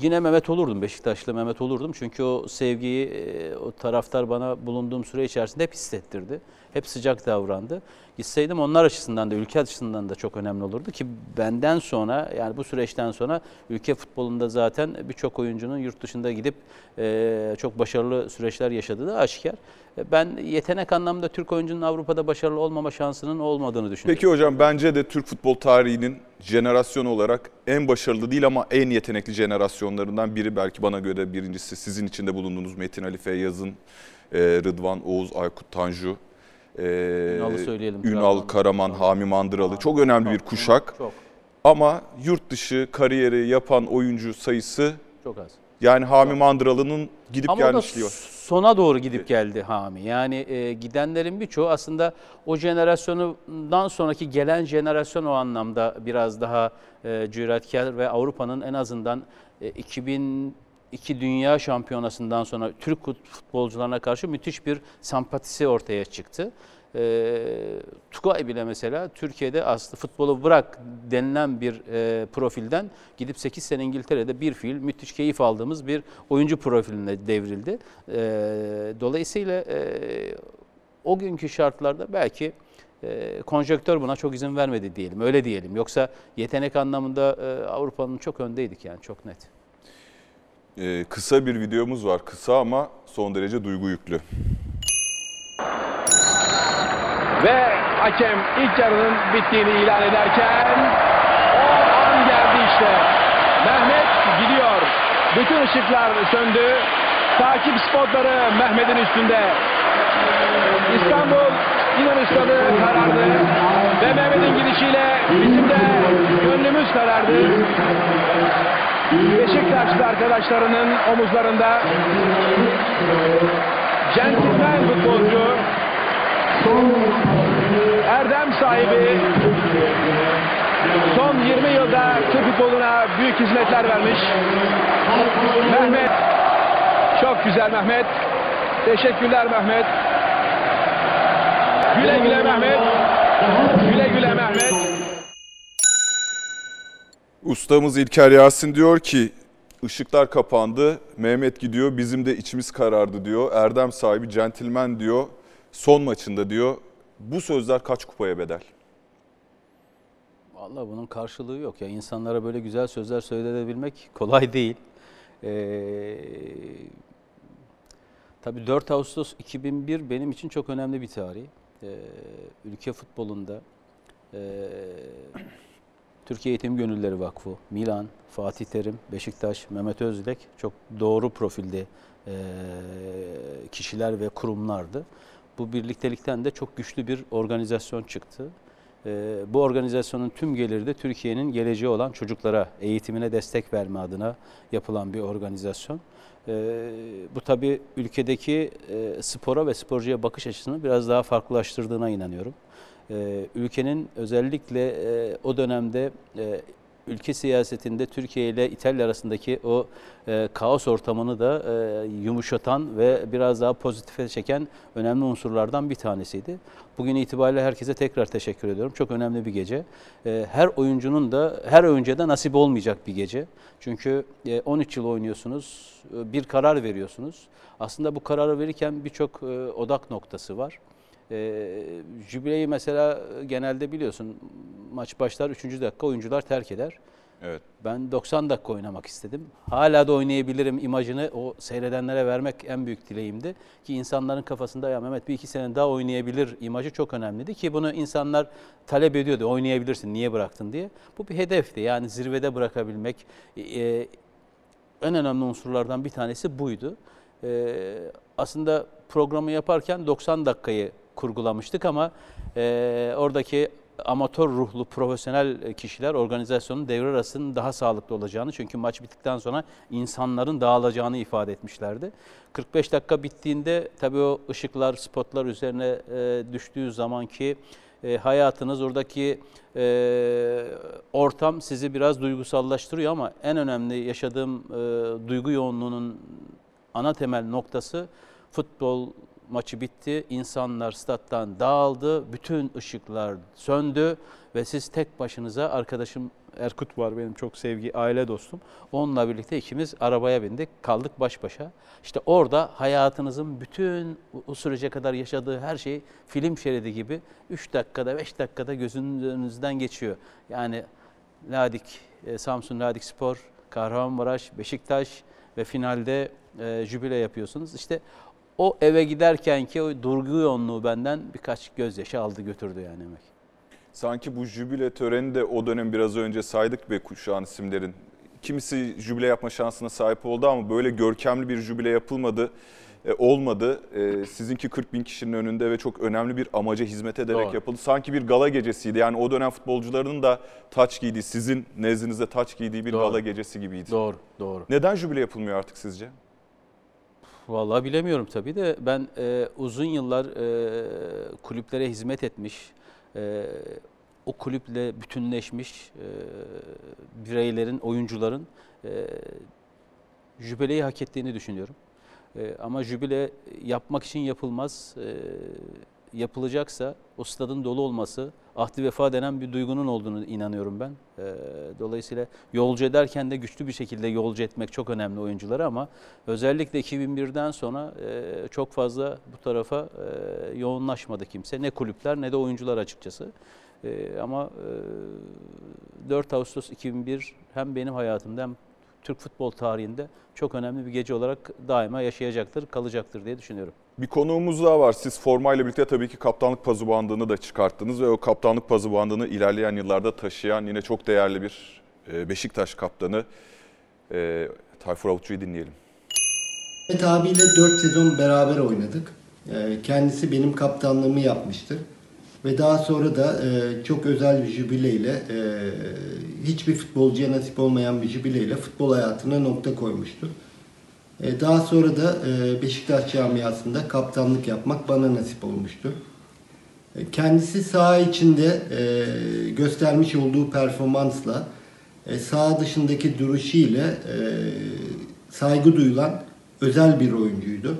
yine Mehmet olurdum, Beşiktaşlı Mehmet olurdum. Çünkü o sevgiyi e, o taraftar bana bulunduğum süre içerisinde hep hissettirdi. Hep sıcak davrandı. Gitseydim onlar açısından da ülke açısından da çok önemli olurdu ki benden sonra yani bu süreçten sonra ülke futbolunda zaten birçok oyuncunun yurt dışında gidip e, çok başarılı süreçler yaşadığı da aşikar. Ben yetenek anlamda Türk oyuncunun Avrupa'da başarılı olmama şansının olmadığını düşünüyorum. Peki hocam bence de Türk futbol tarihinin jenerasyon olarak en başarılı değil ama en yetenekli jenerasyonlarından biri belki bana göre birincisi sizin içinde bulunduğunuz Metin Ali Feyyaz'ın, e, Rıdvan, Oğuz, Aykut Tanju, e, Ünal'ı söyleyelim, Ünal Karaman. Hami Mandıralı çok önemli bir kuşak. Çok, Ama yurt dışı kariyeri yapan oyuncu sayısı çok az. yani Hami Mandıralı'nın gidip Ama gelmişliği var. Sona doğru gidip geldi Hami. Yani e, gidenlerin birçoğu aslında o jenerasyonundan sonraki gelen jenerasyon o anlamda biraz daha e, cüretkar ve Avrupa'nın en azından e, 2002 Dünya Şampiyonası'ndan sonra Türk futbolcularına karşı müthiş bir sempatisi ortaya çıktı. E, Tugay bile mesela Türkiye'de aslında futbolu bırak denilen bir e, profilden gidip 8 sene İngiltere'de bir fiil müthiş keyif aldığımız bir oyuncu profiline devrildi. E, dolayısıyla e, o günkü şartlarda belki e, konjöktör buna çok izin vermedi diyelim. Öyle diyelim. Yoksa yetenek anlamında e, Avrupa'nın çok öndeydik yani çok net. E, kısa bir videomuz var. Kısa ama son derece duygu yüklü. Ve hakem ilk yarının bittiğini ilan ederken o an geldi işte. Mehmet gidiyor. Bütün ışıklar söndü. Takip spotları Mehmet'in üstünde. İstanbul Stadı karardı. Ve Mehmet'in gidişiyle bizim de gönlümüz karardı. Beşiktaşlı arkadaşlarının omuzlarında centilmen futbolcu Erdem sahibi son 20 yılda Türk futboluna büyük hizmetler vermiş. Mehmet çok güzel Mehmet. Teşekkürler Mehmet. Güle güle Mehmet. Güle güle Mehmet. Ustamız İlker Yasin diyor ki ışıklar kapandı, Mehmet gidiyor, bizim de içimiz karardı diyor. Erdem sahibi centilmen diyor, son maçında diyor. Bu sözler kaç kupaya bedel? Vallahi bunun karşılığı yok ya. İnsanlara böyle güzel sözler söyleyebilmek kolay değil. Ee, tabii 4 Ağustos 2001 benim için çok önemli bir tarih. Ee, ülke futbolunda e, Türkiye Eğitim Gönülleri Vakfı, Milan, Fatih Terim, Beşiktaş, Mehmet Özdilek çok doğru profilde e, kişiler ve kurumlardı. Bu birliktelikten de çok güçlü bir organizasyon çıktı. Ee, bu organizasyonun tüm geliri de Türkiye'nin geleceği olan çocuklara eğitimine destek verme adına yapılan bir organizasyon. Ee, bu tabii ülkedeki e, spora ve sporcuya bakış açısını biraz daha farklılaştırdığına inanıyorum. e, ülkenin özellikle e, o dönemde e, ülke siyasetinde Türkiye ile İtalya arasındaki o e, kaos ortamını da e, yumuşatan ve biraz daha pozitife çeken önemli unsurlardan bir tanesiydi. Bugün itibariyle herkese tekrar teşekkür ediyorum. Çok önemli bir gece. E, her oyuncunun da her oyuncuya da nasip olmayacak bir gece. Çünkü e, 13 yıl oynuyorsunuz, e, bir karar veriyorsunuz. Aslında bu kararı verirken birçok e, odak noktası var. E, jübileyi mesela genelde biliyorsun maç başlar 3. dakika oyuncular terk eder. Evet. Ben 90 dakika oynamak istedim. Hala da oynayabilirim imajını o seyredenlere vermek en büyük dileğimdi. Ki insanların kafasında ya Mehmet bir iki sene daha oynayabilir imajı çok önemliydi. Ki bunu insanlar talep ediyordu oynayabilirsin niye bıraktın diye. Bu bir hedefti yani zirvede bırakabilmek. Ee, en önemli unsurlardan bir tanesi buydu. Ee, aslında programı yaparken 90 dakikayı kurgulamıştık ama e, oradaki amatör ruhlu profesyonel kişiler organizasyonun devre arasının daha sağlıklı olacağını çünkü maç bittikten sonra insanların dağılacağını ifade etmişlerdi. 45 dakika bittiğinde tabii o ışıklar, spotlar üzerine e, düştüğü zamanki e, hayatınız, oradaki e, ortam sizi biraz duygusallaştırıyor ama en önemli yaşadığım e, duygu yoğunluğunun ana temel noktası futbol maçı bitti. İnsanlar stat'tan dağıldı. Bütün ışıklar söndü ve siz tek başınıza arkadaşım Erkut var benim çok sevgi aile dostum. Onunla birlikte ikimiz arabaya bindik. Kaldık baş başa. İşte orada hayatınızın bütün o sürece kadar yaşadığı her şey film şeridi gibi 3 dakikada 5 dakikada gözünüzden geçiyor. Yani Ladik, e, Samsun Ladik Spor, Kahramanmaraş, Beşiktaş ve finalde e, jübile yapıyorsunuz. İşte o eve giderken ki o durgu yoğunluğu benden birkaç gözyaşı aldı götürdü yani emek. Sanki bu jübile töreni de o dönem biraz önce saydık be kuşağın isimlerin. Kimisi jübile yapma şansına sahip oldu ama böyle görkemli bir jübile yapılmadı, e, olmadı. E, sizinki 40 bin kişinin önünde ve çok önemli bir amaca hizmet ederek Doğru. yapıldı. Sanki bir gala gecesiydi. Yani o dönem futbolcularının da taç giydiği, sizin nezdinizde taç giydiği bir Doğru. gala gecesi gibiydi. Doğru, doğru. Neden jübile yapılmıyor artık sizce? Vallahi bilemiyorum tabii de ben e, uzun yıllar e, kulüplere hizmet etmiş, e, o kulüple bütünleşmiş e, bireylerin, oyuncuların e, jübileyi hak ettiğini düşünüyorum. E, ama jübile yapmak için yapılmaz. E, yapılacaksa o stadın dolu olması, ahdi vefa denen bir duygunun olduğunu inanıyorum ben. E, dolayısıyla yolcu ederken de güçlü bir şekilde yolcu etmek çok önemli oyuncuları ama özellikle 2001'den sonra e, çok fazla bu tarafa e, yoğunlaşmadı kimse. Ne kulüpler ne de oyuncular açıkçası. E, ama e, 4 Ağustos 2001 hem benim hayatımda hem Türk futbol tarihinde çok önemli bir gece olarak daima yaşayacaktır, kalacaktır diye düşünüyorum. Bir konuğumuz daha var. Siz formayla birlikte tabii ki kaptanlık pazı bandını da çıkarttınız ve o kaptanlık pazı bandını ilerleyen yıllarda taşıyan yine çok değerli bir e, Beşiktaş kaptanı e, Tayfur Avutçu'yu dinleyelim. Mehmet abiyle 4 sezon beraber oynadık. Ee, Kendisi benim kaptanlığımı yapmıştır. Ve daha sonra da e, çok özel bir jübileyle, e, hiçbir futbolcuya nasip olmayan bir jübileyle futbol hayatına nokta koymuştur. E, Daha sonra da e, Beşiktaş camiasında kaptanlık yapmak bana nasip olmuştu. E, Kendisi saha içinde e, göstermiş olduğu performansla, e, saha dışındaki duruşu ile e, saygı duyulan özel bir oyuncuydu.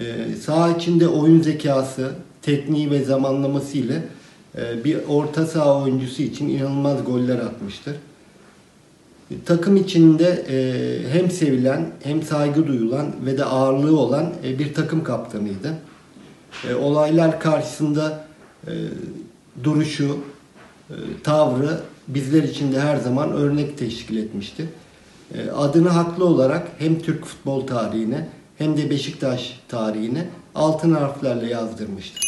E, saha içinde oyun zekası, tekniği ve zamanlaması ile bir orta saha oyuncusu için inanılmaz goller atmıştır. E, Takım içinde e, hem sevilen hem saygı duyulan ve de ağırlığı olan e, bir takım kaptanıydı. Olaylar karşısında duruşu, tavrı bizler için de her zaman örnek teşkil etmişti. Adını haklı olarak hem Türk futbol tarihine hem de Beşiktaş tarihine altın harflerle yazdırmıştır.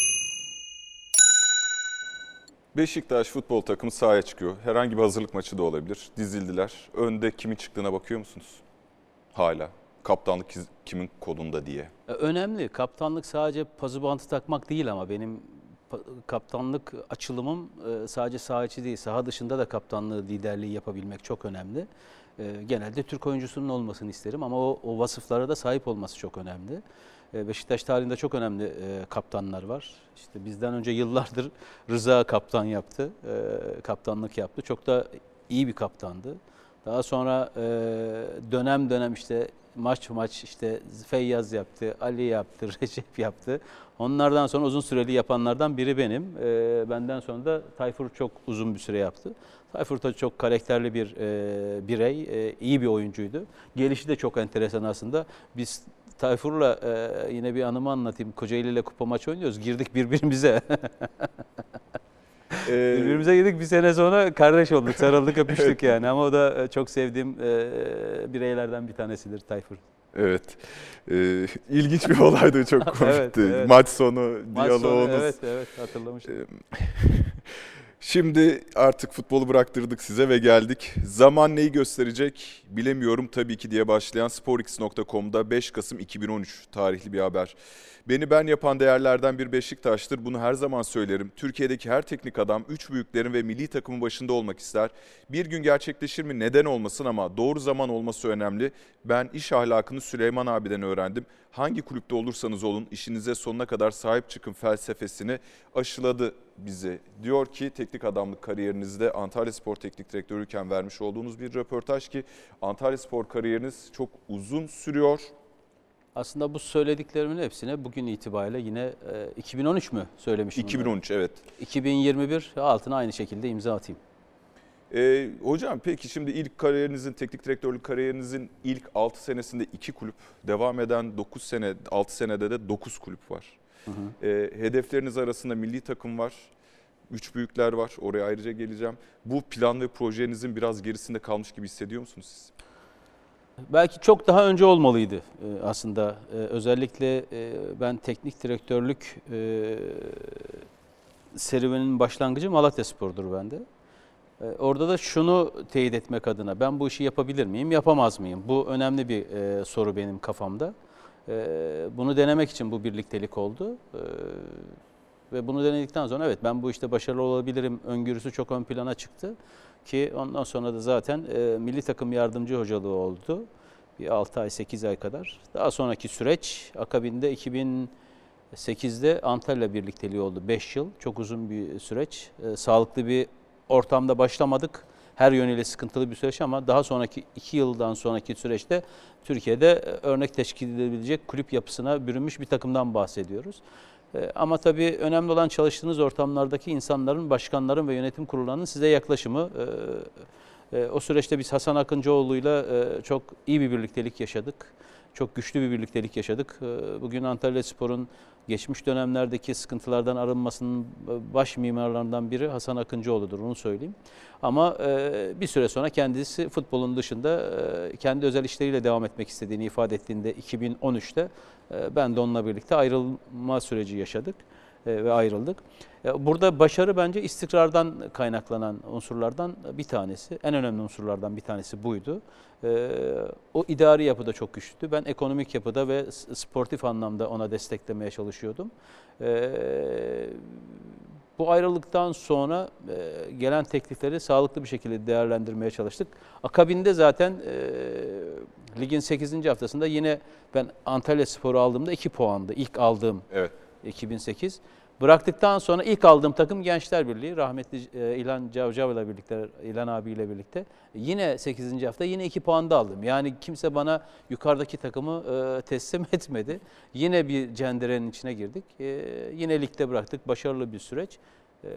Beşiktaş futbol takımı sahaya çıkıyor. Herhangi bir hazırlık maçı da olabilir. Dizildiler. Önde kimin çıktığına bakıyor musunuz? Hala. Kaptanlık kimin kolunda diye. E, Önemli. Kaptanlık sadece pazı bantı takmak değil ama benim kaptanlık açılımım e, sadece saha içi değil, saha dışında da kaptanlığı, liderliği yapabilmek çok önemli. E, Genelde Türk oyuncusunun olmasını isterim ama o, o vasıflara da sahip olması çok önemli. E, Beşiktaş tarihinde çok önemli e, kaptanlar var. İşte bizden önce yıllardır Rıza kaptan yaptı, e, kaptanlık yaptı. Çok da iyi bir kaptandı. Daha sonra dönem dönem işte maç maç işte Feyyaz yaptı, Ali yaptı, Recep yaptı. Onlardan sonra uzun süreli yapanlardan biri benim. E, benden sonra da Tayfur çok uzun bir süre yaptı. Tayfur da çok karakterli bir e, birey, e, iyi bir oyuncuydu. Gelişi de çok enteresan aslında. Biz Tayfur'la e, yine bir anımı anlatayım. Kocaeli ile kupa maçı oynuyoruz. Girdik birbirimize. Ee, Birbirimize girdik bir sene sonra kardeş olduk, sarıldık, öpüştük yani. Ama o da e, çok sevdiğim e, bireylerden bir tanesidir Tayfur. Evet. Ee, ilginç bir olaydı. Çok komikti. Evet, evet. Maç sonu Maç sonu, diyaloğunuz. evet, evet hatırlamıştım. Şimdi artık futbolu bıraktırdık size ve geldik. Zaman neyi gösterecek bilemiyorum tabii ki diye başlayan sporx.com'da 5 Kasım 2013 tarihli bir haber. Beni ben yapan değerlerden bir Beşiktaş'tır. Bunu her zaman söylerim. Türkiye'deki her teknik adam üç büyüklerin ve milli takımın başında olmak ister. Bir gün gerçekleşir mi neden olmasın ama doğru zaman olması önemli. Ben iş ahlakını Süleyman abiden öğrendim. Hangi kulüpte olursanız olun işinize sonuna kadar sahip çıkın felsefesini aşıladı bizi. Diyor ki teknik adamlık kariyerinizde Antalya Spor Teknik Direktörüyken vermiş olduğunuz bir röportaj ki Antalya Spor kariyeriniz çok uzun sürüyor. Aslında bu söylediklerimin hepsine bugün itibariyle yine e, 2013 mü söylemişim? 2013 evet. 2021 altına aynı şekilde imza atayım. Ee, hocam peki şimdi ilk kariyerinizin, teknik direktörlük kariyerinizin ilk 6 senesinde 2 kulüp, devam eden 9 sene, 6 senede de 9 kulüp var. Hı hı. Ee, hedefleriniz arasında milli takım var, üç büyükler var, oraya ayrıca geleceğim. Bu plan ve projenizin biraz gerisinde kalmış gibi hissediyor musunuz siz? Belki çok daha önce olmalıydı e, aslında. E, Özellikle e, ben teknik direktörlük e, serüvenin başlangıcı Malatya Spor'dur bende. E, Orada da şunu teyit etmek adına ben bu işi yapabilir miyim, yapamaz mıyım? Bu önemli bir e, soru benim kafamda. E, Bunu denemek için bu birliktelik oldu. E, Ve bunu denedikten sonra evet ben bu işte başarılı olabilirim öngörüsü çok ön plana çıktı. Ki ondan sonra da zaten e, milli takım yardımcı hocalığı oldu. Bir 6 ay 8 ay kadar. Daha sonraki süreç akabinde 2008'de Antalya birlikteliği oldu. 5 yıl çok uzun bir süreç. E, sağlıklı bir ortamda başlamadık. Her yönüyle sıkıntılı bir süreç ama daha sonraki 2 yıldan sonraki süreçte Türkiye'de e, örnek teşkil edilebilecek kulüp yapısına bürünmüş bir takımdan bahsediyoruz. E, Ama tabii önemli olan çalıştığınız ortamlardaki insanların, başkanların ve yönetim kurullarının size yaklaşımı. E, O süreçte biz Hasan Akıncıoğlu'yla çok iyi bir birliktelik yaşadık. Çok güçlü bir birliktelik yaşadık. Bugün Antalya Spor'un geçmiş dönemlerdeki sıkıntılardan arınmasının baş mimarlarından biri Hasan Akıncıoğlu'dur, onu söyleyeyim. Ama e, bir süre sonra kendisi futbolun dışında e, kendi özel işleriyle devam etmek istediğini ifade ettiğinde 2013'te e, ben de onunla birlikte ayrılma süreci yaşadık e, ve ayrıldık. E, Burada başarı bence istikrardan kaynaklanan unsurlardan bir tanesi. En önemli unsurlardan bir tanesi buydu. E, O idari yapıda çok güçlüydü. Ben ekonomik yapıda ve sportif anlamda ona desteklemeye çalışıyordum. E, Bu ayrılıktan sonra e, gelen teklifleri sağlıklı bir şekilde değerlendirmeye çalıştık. Akabinde zaten e, ligin 8. haftasında yine ben Antalya Spor'u aldığımda 2 puandı. İlk aldığım Evet. 2008. Bıraktıktan sonra ilk aldığım takım Gençler Birliği. Rahmetli e, İlhan Cavcav'la birlikte, İlhan abiyle birlikte. Yine 8. hafta yine 2 puan da aldım. Yani kimse bana yukarıdaki takımı e, teslim etmedi. Yine bir cenderenin içine girdik. E, yine ligde bıraktık. Başarılı bir süreç. E,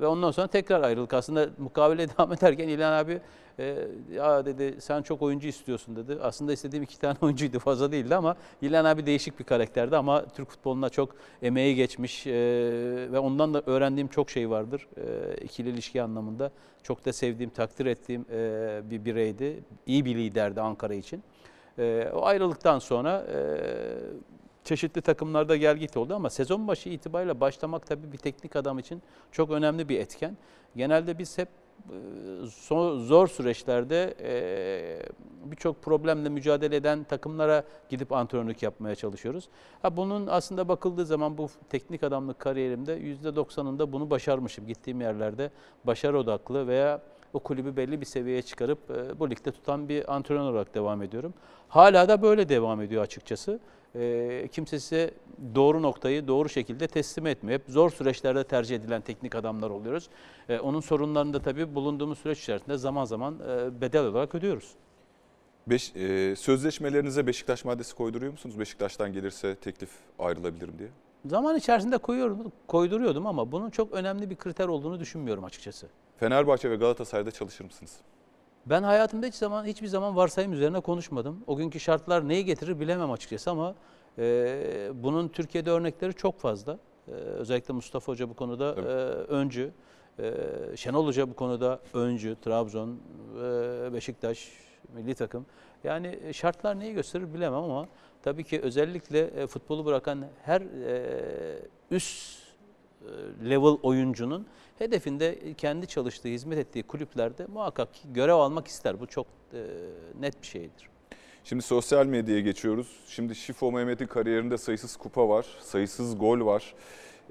ve ondan sonra tekrar ayrılık. Aslında mukavele devam ederken İlhan abi e, ya dedi sen çok oyuncu istiyorsun dedi. Aslında istediğim iki tane oyuncuydu fazla değildi ama İlhan abi değişik bir karakterdi ama Türk futboluna çok emeği geçmiş e, ve ondan da öğrendiğim çok şey vardır. E, ikili ilişki anlamında çok da sevdiğim, takdir ettiğim e, bir bireydi. İyi bir liderdi Ankara için. E, o ayrılıktan sonra e, çeşitli takımlarda gel git oldu ama sezon başı itibariyle başlamak tabii bir teknik adam için çok önemli bir etken. Genelde biz hep e, zor süreçlerde e, birçok problemle mücadele eden takımlara gidip antrenörlük yapmaya çalışıyoruz. Ha bunun aslında bakıldığı zaman bu teknik adamlık kariyerimde %90'ında bunu başarmışım. Gittiğim yerlerde başarı odaklı veya o kulübü belli bir seviyeye çıkarıp e, bu ligde tutan bir antrenör olarak devam ediyorum. Hala da böyle devam ediyor açıkçası. E, kimse size doğru noktayı doğru şekilde teslim etmiyor. Hep zor süreçlerde tercih edilen teknik adamlar oluyoruz. E, onun sorunlarını da tabii bulunduğumuz süreç içerisinde zaman zaman e, bedel olarak ödüyoruz. Beş, e, sözleşmelerinize Beşiktaş maddesi koyduruyor musunuz? Beşiktaş'tan gelirse teklif ayrılabilirim diye. Zaman içerisinde koyuyorum, koyduruyordum ama bunun çok önemli bir kriter olduğunu düşünmüyorum açıkçası. Fenerbahçe ve Galatasaray'da çalışır mısınız? Ben hayatımda hiç zaman hiçbir zaman varsayım üzerine konuşmadım. O günkü şartlar neyi getirir bilemem açıkçası ama e, bunun Türkiye'de örnekleri çok fazla. E, özellikle Mustafa Hoca bu konuda e, öncü. E, Şenol Hoca bu konuda öncü. Trabzon, e, Beşiktaş, milli takım. Yani şartlar neyi gösterir bilemem ama tabii ki özellikle futbolu bırakan her e, üst level oyuncunun hedefinde kendi çalıştığı, hizmet ettiği kulüplerde muhakkak görev almak ister. Bu çok e, net bir şeydir. Şimdi sosyal medyaya geçiyoruz. Şimdi Şifo Mehmet'in kariyerinde sayısız kupa var, sayısız gol var.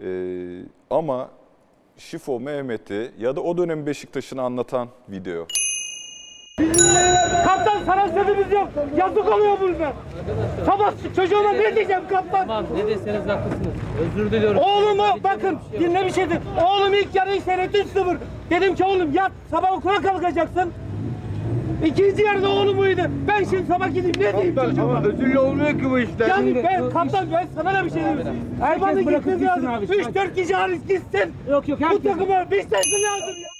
Ee, ama Şifo Mehmet'i ya da o dönem Beşiktaş'ını anlatan video. Kaptan sana sözümüz yok. Yazık oluyor burada. Sabah çocuğuma ne diyeceğim kaptan? Tamam ne deseniz haklısınız. Özür diliyorum. Oğlumu bakın dinle bir şeydir. Oğlum ilk yarıyı seyretti 3-0. Dedim ki oğlum yat sabah okula kalkacaksın. İkinci yarıda oğlum uyudu. Ben şimdi sabah gideyim ne diyeyim çocuğuma? Ama özürlü olmuyor ki bu işler. Yani ben kaptan ben sana da bir şey diyeyim. Erman'ı gitsin lazım. 3-4 kişi hariç gitsin. Yok yok. Bu takıma bir sensin lazım ya.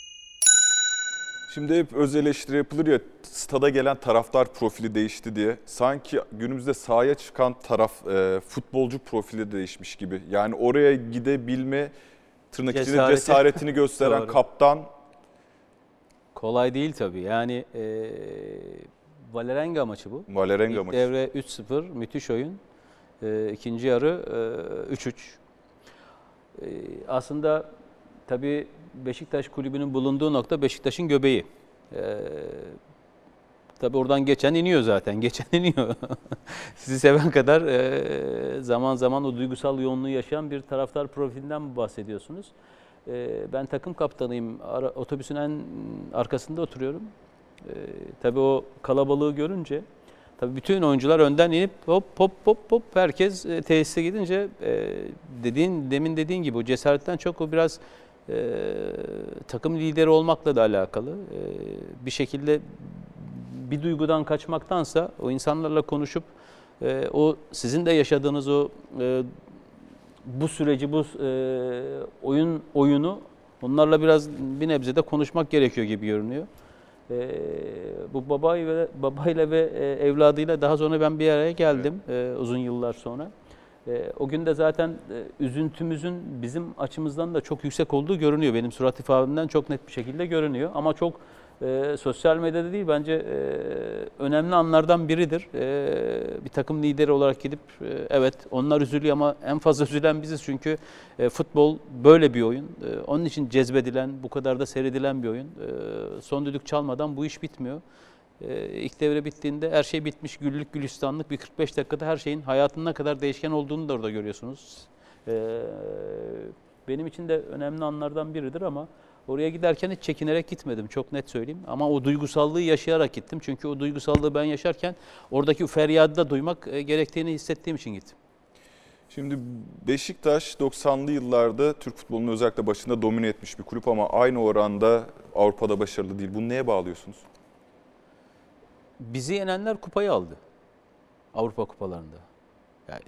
Şimdi hep öz eleştiri yapılır ya stada gelen taraftar profili değişti diye. Sanki günümüzde sahaya çıkan taraf e, futbolcu profili de değişmiş gibi. Yani oraya gidebilme tırnak içinde Cesareti. cesaretini gösteren Doğru. kaptan Kolay değil tabii. Yani e, Valerenga maçı bu. Valerenga İlk maçı. devre 3-0 müthiş oyun. E, ikinci yarı e, 3-3. E, aslında tabii Beşiktaş kulübünün bulunduğu nokta Beşiktaş'ın göbeği. E, tabii oradan geçen iniyor zaten. Geçen iniyor. Sizi seven kadar e, zaman zaman o duygusal yoğunluğu yaşayan bir taraftar profilinden bahsediyorsunuz? E, ben takım kaptanıyım. Ara, otobüsün en arkasında oturuyorum. E, tabii o kalabalığı görünce tabii bütün oyuncular önden inip hop hop hop hop herkes e, tesise gidince e, dediğin demin dediğin gibi o cesaretten çok o biraz e, takım lideri olmakla da alakalı. E, bir şekilde bir duygudan kaçmaktansa o insanlarla konuşup e, o sizin de yaşadığınız o e, bu süreci bu e, oyun oyunu onlarla biraz bir nebze de konuşmak gerekiyor gibi görünüyor. E, bu babayı ve babayla ve e, evladıyla daha sonra ben bir araya geldim e, uzun yıllar sonra. E, o gün de zaten e, üzüntümüzün bizim açımızdan da çok yüksek olduğu görünüyor. Benim surat ifademden çok net bir şekilde görünüyor. Ama çok e, sosyal medyada değil bence e, önemli anlardan biridir. E, bir takım lideri olarak gidip e, evet onlar üzülüyor ama en fazla üzülen biziz çünkü e, futbol böyle bir oyun. E, onun için cezbedilen, bu kadar da seyredilen bir oyun. E, son düdük çalmadan bu iş bitmiyor. E, ilk devre bittiğinde her şey bitmiş, güllük gülistanlık bir 45 dakikada her şeyin hayatının ne kadar değişken olduğunu da orada görüyorsunuz. E, benim için de önemli anlardan biridir ama oraya giderken hiç çekinerek gitmedim çok net söyleyeyim. Ama o duygusallığı yaşayarak gittim. Çünkü o duygusallığı ben yaşarken oradaki feryadı da duymak e, gerektiğini hissettiğim için gittim. Şimdi Beşiktaş 90'lı yıllarda Türk futbolunun özellikle başında domine etmiş bir kulüp ama aynı oranda Avrupa'da başarılı değil. Bunu neye bağlıyorsunuz? Bizi yenenler kupayı aldı. Avrupa kupalarında. Yani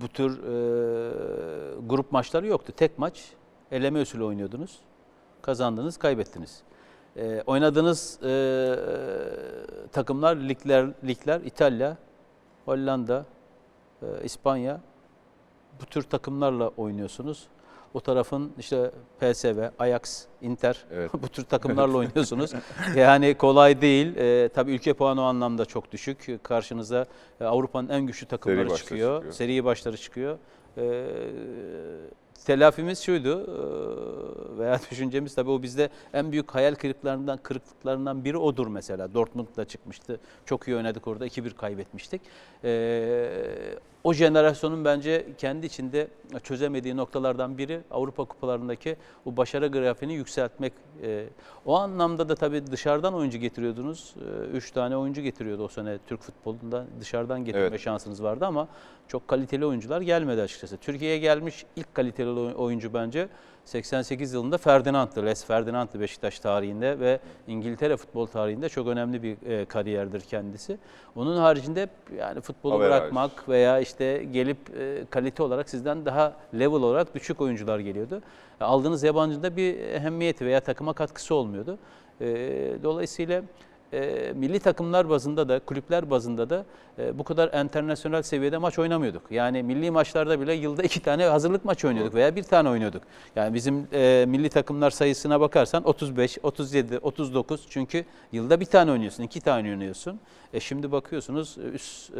bu tür e, grup maçları yoktu. Tek maç eleme usulü oynuyordunuz. Kazandınız, kaybettiniz. E, oynadığınız e, takımlar ligler, ligler İtalya, Hollanda, e, İspanya bu tür takımlarla oynuyorsunuz. O tarafın işte PSV, Ajax, Inter bu tür takımlarla oynuyorsunuz. Yani kolay değil. E, tabii ülke puanı o anlamda çok düşük. Karşınıza e, Avrupa'nın en güçlü takımları başları çıkıyor. çıkıyor. Seri başları çıkıyor. E, telafimiz şuydu eee, veya düşüncemiz tabii o bizde en büyük hayal kırıklarından kırıklıklarından biri odur mesela. Dortmund'da çıkmıştı. Çok iyi oynadık orada 2-1 kaybetmiştik. Eee, o jenerasyonun bence kendi içinde çözemediği noktalardan biri Avrupa kupalarındaki o başarı grafiğini yükseltmek. Eee, o anlamda da tabii dışarıdan oyuncu getiriyordunuz. 3 tane oyuncu getiriyordu o sene Türk futbolunda. Dışarıdan getirme Evet. şansınız vardı ama çok kaliteli oyuncular gelmedi açıkçası. Türkiye'ye gelmiş ilk kaliteli oy- oyuncu bence 88 yılında Ferdinand'dı. Les Ferdinand'dı Beşiktaş tarihinde ve İngiltere futbol tarihinde çok önemli bir e, kariyerdir kendisi. Onun haricinde yani futbolu Averaj. bırakmak veya işte gelip e, kalite olarak sizden daha level olarak düşük oyuncular geliyordu. Aldığınız yabancıda bir ehemmiyeti veya takıma katkısı olmuyordu. E, dolayısıyla e, milli takımlar bazında da kulüpler bazında da e, bu kadar internasyonel seviyede maç oynamıyorduk. Yani milli maçlarda bile yılda iki tane hazırlık maçı oynuyorduk veya bir tane oynuyorduk. Yani bizim e, milli takımlar sayısına bakarsan 35, 37, 39 çünkü yılda bir tane oynuyorsun, iki tane oynuyorsun. E şimdi bakıyorsunuz e, üst e,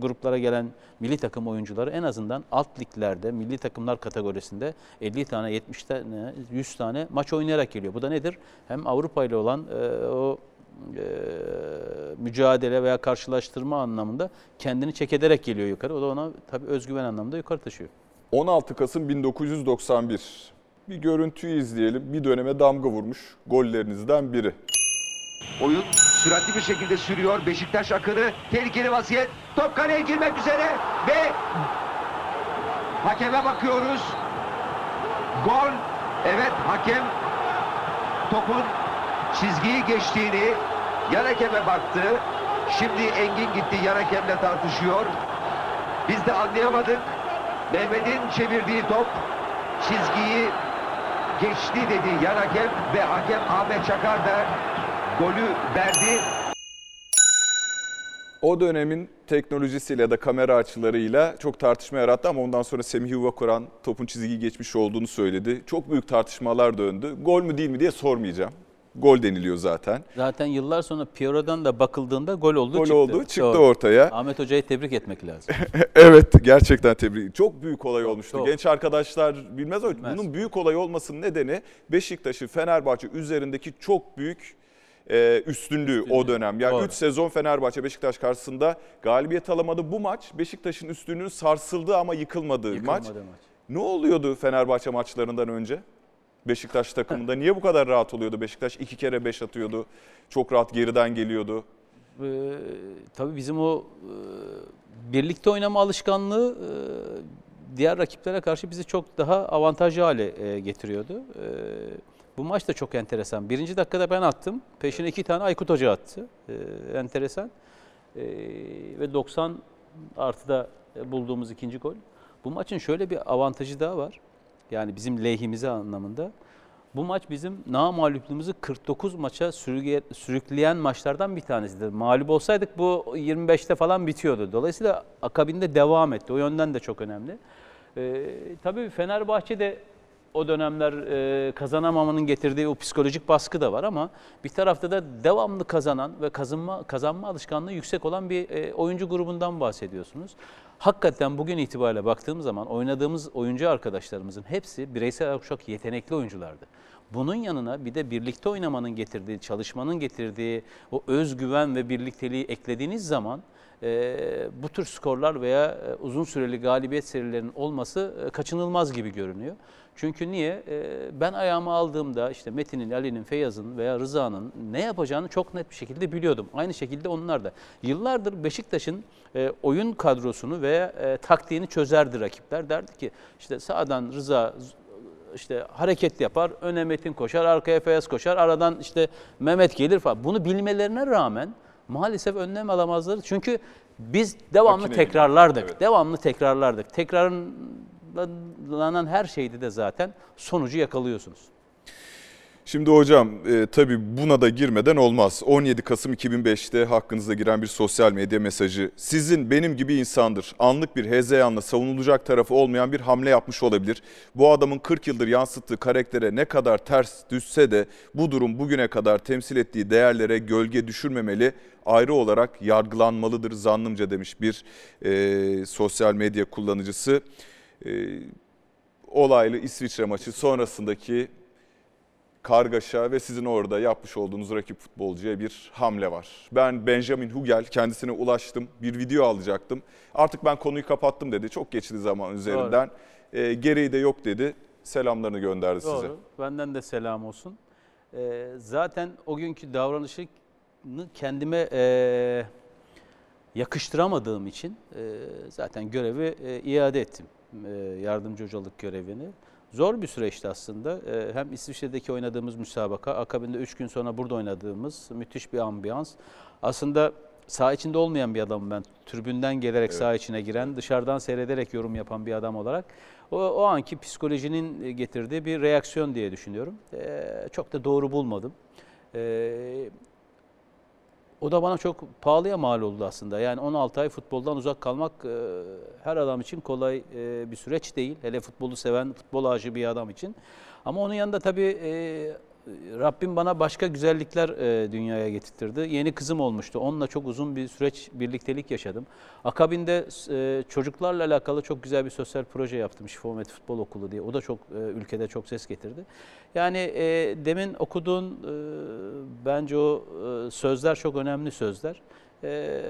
gruplara gelen milli takım oyuncuları en azından alt liglerde, milli takımlar kategorisinde 50 tane, 70 tane, 100 tane maç oynayarak geliyor. Bu da nedir? Hem Avrupa ile olan e, o e, mücadele veya karşılaştırma anlamında kendini çek ederek geliyor yukarı. O da ona tabii özgüven anlamında yukarı taşıyor. 16 Kasım 1991. Bir görüntüyü izleyelim. Bir döneme damga vurmuş gollerinizden biri. Oyun süratli bir şekilde sürüyor. Beşiktaş akını tehlikeli vaziyet. Top kaleye girmek üzere ve hakeme bakıyoruz. Gol. Evet hakem topun çizgiyi geçtiğini yan hakeme baktı. Şimdi Engin gitti yan hakemle tartışıyor. Biz de anlayamadık. Mehmet'in çevirdiği top çizgiyi geçti dedi yan hakem ve hakem Ahmet Çakar da golü verdi. O dönemin teknolojisiyle ya da kamera açılarıyla çok tartışma yarattı ama ondan sonra Semih Yuvakuran topun çizgiyi geçmiş olduğunu söyledi. Çok büyük tartışmalar döndü. Gol mü değil mi diye sormayacağım. Gol deniliyor zaten. Zaten yıllar sonra Piero'dan da bakıldığında gol oldu Gol çıktı. oldu, çıktı Doğru. ortaya. Ahmet Hoca'yı tebrik etmek lazım. evet gerçekten tebrik. Çok büyük olay olmuştu. çok. Genç arkadaşlar bilmez Bilmez. bunun büyük olay olmasının nedeni Beşiktaş'ın Fenerbahçe üzerindeki çok büyük e, üstünlüğü o dönem. Yani Doğru. 3 sezon Fenerbahçe Beşiktaş karşısında galibiyet alamadı. Bu maç Beşiktaş'ın üstünlüğünün sarsıldığı ama yıkılmadığı Yıkılmadı maç. maç. Ne oluyordu Fenerbahçe maçlarından önce? Beşiktaş takımında niye bu kadar rahat oluyordu? Beşiktaş iki kere beş atıyordu. Çok rahat geriden geliyordu. Ee, tabii bizim o e, birlikte oynama alışkanlığı e, diğer rakiplere karşı bizi çok daha avantajlı hale e, getiriyordu. E, bu maç da çok enteresan. Birinci dakikada ben attım. Peşine iki tane Aykut Hoca attı. E, enteresan. E, ve 90 artıda bulduğumuz ikinci gol. Bu maçın şöyle bir avantajı daha var. Yani bizim lehimize anlamında. Bu maç bizim namalüplüğümüzü 49 maça sürüge- sürükleyen maçlardan bir tanesidir. Mağlup olsaydık bu 25'te falan bitiyordu. Dolayısıyla akabinde devam etti. O yönden de çok önemli. Ee, tabii Fenerbahçe de o dönemler e, kazanamamanın getirdiği o psikolojik baskı da var ama bir tarafta da devamlı kazanan ve kazanma kazanma alışkanlığı yüksek olan bir e, oyuncu grubundan bahsediyorsunuz. Hakikaten bugün itibariyle baktığım zaman oynadığımız oyuncu arkadaşlarımızın hepsi bireysel olarak çok yetenekli oyunculardı. Bunun yanına bir de birlikte oynamanın getirdiği, çalışmanın getirdiği o özgüven ve birlikteliği eklediğiniz zaman e, bu tür skorlar veya e, uzun süreli galibiyet serilerinin olması e, kaçınılmaz gibi görünüyor. Çünkü niye? E, ben ayağımı aldığımda işte Metin'in, Ali'nin, Feyyaz'ın veya Rıza'nın ne yapacağını çok net bir şekilde biliyordum. Aynı şekilde onlar da. Yıllardır Beşiktaş'ın e, oyun kadrosunu veya e, taktiğini çözerdi rakipler. Derdi ki işte sağdan Rıza işte hareket yapar, öne Metin koşar, arkaya Feyyaz koşar, aradan işte Mehmet gelir falan. Bunu bilmelerine rağmen maalesef önlem alamazlar. Çünkü biz devamlı Makine tekrarlardık. evet. Devamlı tekrarlardık. Tekrarlanan her şeyde de zaten sonucu yakalıyorsunuz. Şimdi hocam e, tabii buna da girmeden olmaz. 17 Kasım 2005'te hakkınızda giren bir sosyal medya mesajı. Sizin benim gibi insandır. Anlık bir hezeyanla savunulacak tarafı olmayan bir hamle yapmış olabilir. Bu adamın 40 yıldır yansıttığı karaktere ne kadar ters düşse de bu durum bugüne kadar temsil ettiği değerlere gölge düşürmemeli. Ayrı olarak yargılanmalıdır zannımca demiş bir e, sosyal medya kullanıcısı. E, olaylı İsviçre maçı sonrasındaki kargaşa ve sizin orada yapmış olduğunuz rakip futbolcuya bir hamle var. Ben Benjamin Hugel kendisine ulaştım. Bir video alacaktım. Artık ben konuyu kapattım dedi. Çok geçti zaman üzerinden. E, gereği de yok dedi. Selamlarını gönderdi Doğru. size. Benden de selam olsun. Ee, zaten o günkü davranışını kendime e, yakıştıramadığım için e, zaten görevi e, iade ettim. E, yardımcı hocalık görevini. Zor bir süreçti aslında. E, hem İsviçre'deki oynadığımız müsabaka, akabinde 3 gün sonra burada oynadığımız müthiş bir ambiyans. Aslında saha içinde olmayan bir adamım ben. Tribünden gelerek saha içine giren, dışarıdan seyrederek yorum yapan bir adam olarak. O, o anki psikolojinin getirdiği bir reaksiyon diye düşünüyorum. E, çok da doğru bulmadım. E, o da bana çok pahalıya mal oldu aslında. Yani 16 ay futboldan uzak kalmak e, her adam için kolay e, bir süreç değil. Hele futbolu seven, futbol aşığı bir adam için. Ama onun yanında tabii e, Rabbim bana başka güzellikler e, dünyaya getirtirdi. Yeni kızım olmuştu. Onunla çok uzun bir süreç birliktelik yaşadım. Akabinde e, çocuklarla alakalı çok güzel bir sosyal proje yaptım. Şifomet Futbol Okulu diye. O da çok e, ülkede çok ses getirdi. Yani demin okuduğun bence o sözler çok önemli sözler. E,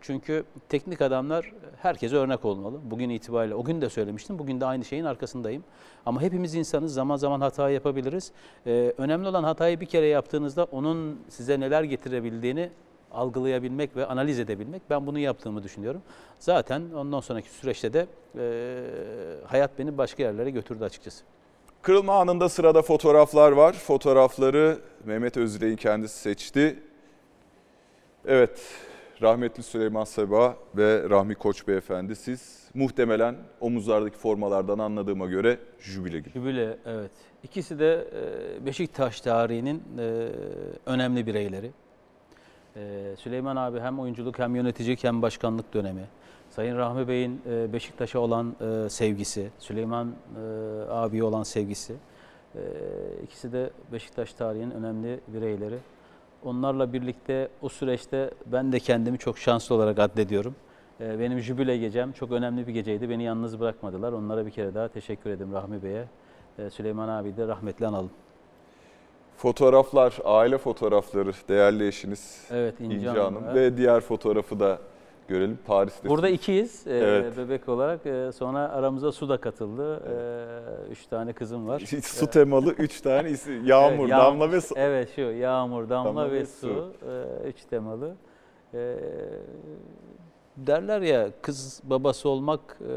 çünkü teknik adamlar herkese örnek olmalı. Bugün itibariyle, o gün de söylemiştim, bugün de aynı şeyin arkasındayım. Ama hepimiz insanız, zaman zaman hata yapabiliriz. E, önemli olan hatayı bir kere yaptığınızda onun size neler getirebildiğini algılayabilmek ve analiz edebilmek. Ben bunu yaptığımı düşünüyorum. Zaten ondan sonraki süreçte de e, hayat beni başka yerlere götürdü açıkçası. Kırılma anında sırada fotoğraflar var. Fotoğrafları Mehmet Özilek'in kendisi seçti. Evet, rahmetli Süleyman Seba ve Rahmi Koç beyefendi siz muhtemelen omuzlardaki formalardan anladığıma göre jübile gibi. Jübile, evet. İkisi de e, Beşiktaş tarihinin e, önemli bireyleri. E, Süleyman abi hem oyunculuk hem yöneticilik hem başkanlık dönemi. Sayın Rahmi Bey'in Beşiktaş'a olan sevgisi, Süleyman abiye olan sevgisi. İkisi de Beşiktaş tarihinin önemli bireyleri. Onlarla birlikte o süreçte ben de kendimi çok şanslı olarak addediyorum. E, benim jübile gecem çok önemli bir geceydi. Beni yalnız bırakmadılar. Onlara bir kere daha teşekkür ederim Rahmi Bey'e. E, Süleyman abi de rahmetli analım. Fotoğraflar, aile fotoğrafları, değerli eşiniz Evet, İnce İnce Hanım, Hanım ve diğer fotoğrafı da görelim Paris'te. Burada ikiyiz e, Evet. bebek olarak. E, sonra aramıza Su da katıldı. E, üç tane kızım var. Su temalı üç tane isim. Yağmur, Evet, Yağ- Damla ve Su. Evet şu Yağmur, Damla, Damla ve, ve Su. Su. e, üç temalı. E, derler ya kız babası olmak e,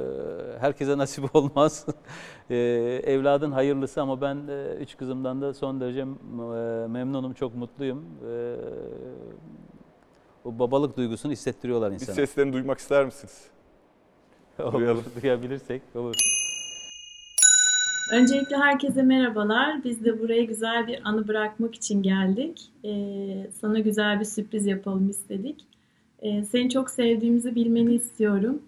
herkese nasip olmaz. E, evladın hayırlısı ama ben e, üç kızımdan da son derece e, memnunum, çok mutluyum. E, o babalık duygusunu hissettiriyorlar Bir insana. seslerini duymak ister misiniz? Olur, Duyalım. duyabilirsek olur. Öncelikle herkese merhabalar. Biz de buraya güzel bir anı bırakmak için geldik. Ee, sana güzel bir sürpriz yapalım istedik. Ee, seni çok sevdiğimizi bilmeni istiyorum.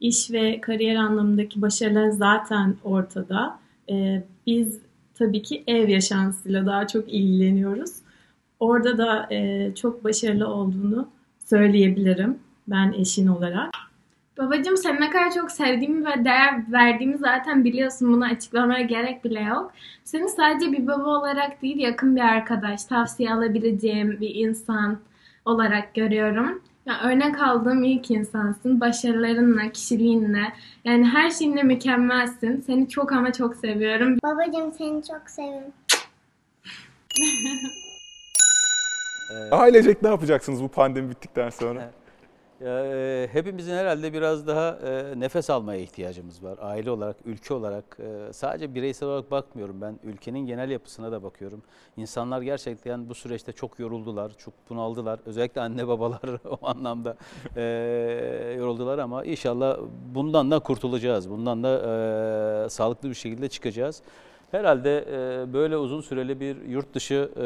İş ve kariyer anlamındaki başarılar zaten ortada. Ee, biz tabii ki ev yaşantısıyla daha çok ilgileniyoruz. Orada da e, çok başarılı olduğunu söyleyebilirim ben eşin olarak. Babacığım seni ne kadar çok sevdiğimi ve değer verdiğimi zaten biliyorsun. Bunu açıklamaya gerek bile yok. Seni sadece bir baba olarak değil yakın bir arkadaş, tavsiye alabileceğim bir insan olarak görüyorum. Ya örnek aldığım ilk insansın. Başarılarınla, kişiliğinle, yani her şeyinle mükemmelsin. Seni çok ama çok seviyorum. Babacığım seni çok seviyorum. Ailecek ne yapacaksınız bu pandemi bittikten sonra? Ya, e, hepimizin herhalde biraz daha e, nefes almaya ihtiyacımız var. Aile olarak, ülke olarak e, sadece bireysel olarak bakmıyorum ben. Ülkenin genel yapısına da bakıyorum. İnsanlar gerçekten bu süreçte çok yoruldular, çok bunaldılar. Özellikle anne babalar o anlamda e, yoruldular ama inşallah bundan da kurtulacağız. Bundan da e, sağlıklı bir şekilde çıkacağız. Herhalde e, böyle uzun süreli bir yurt dışı e,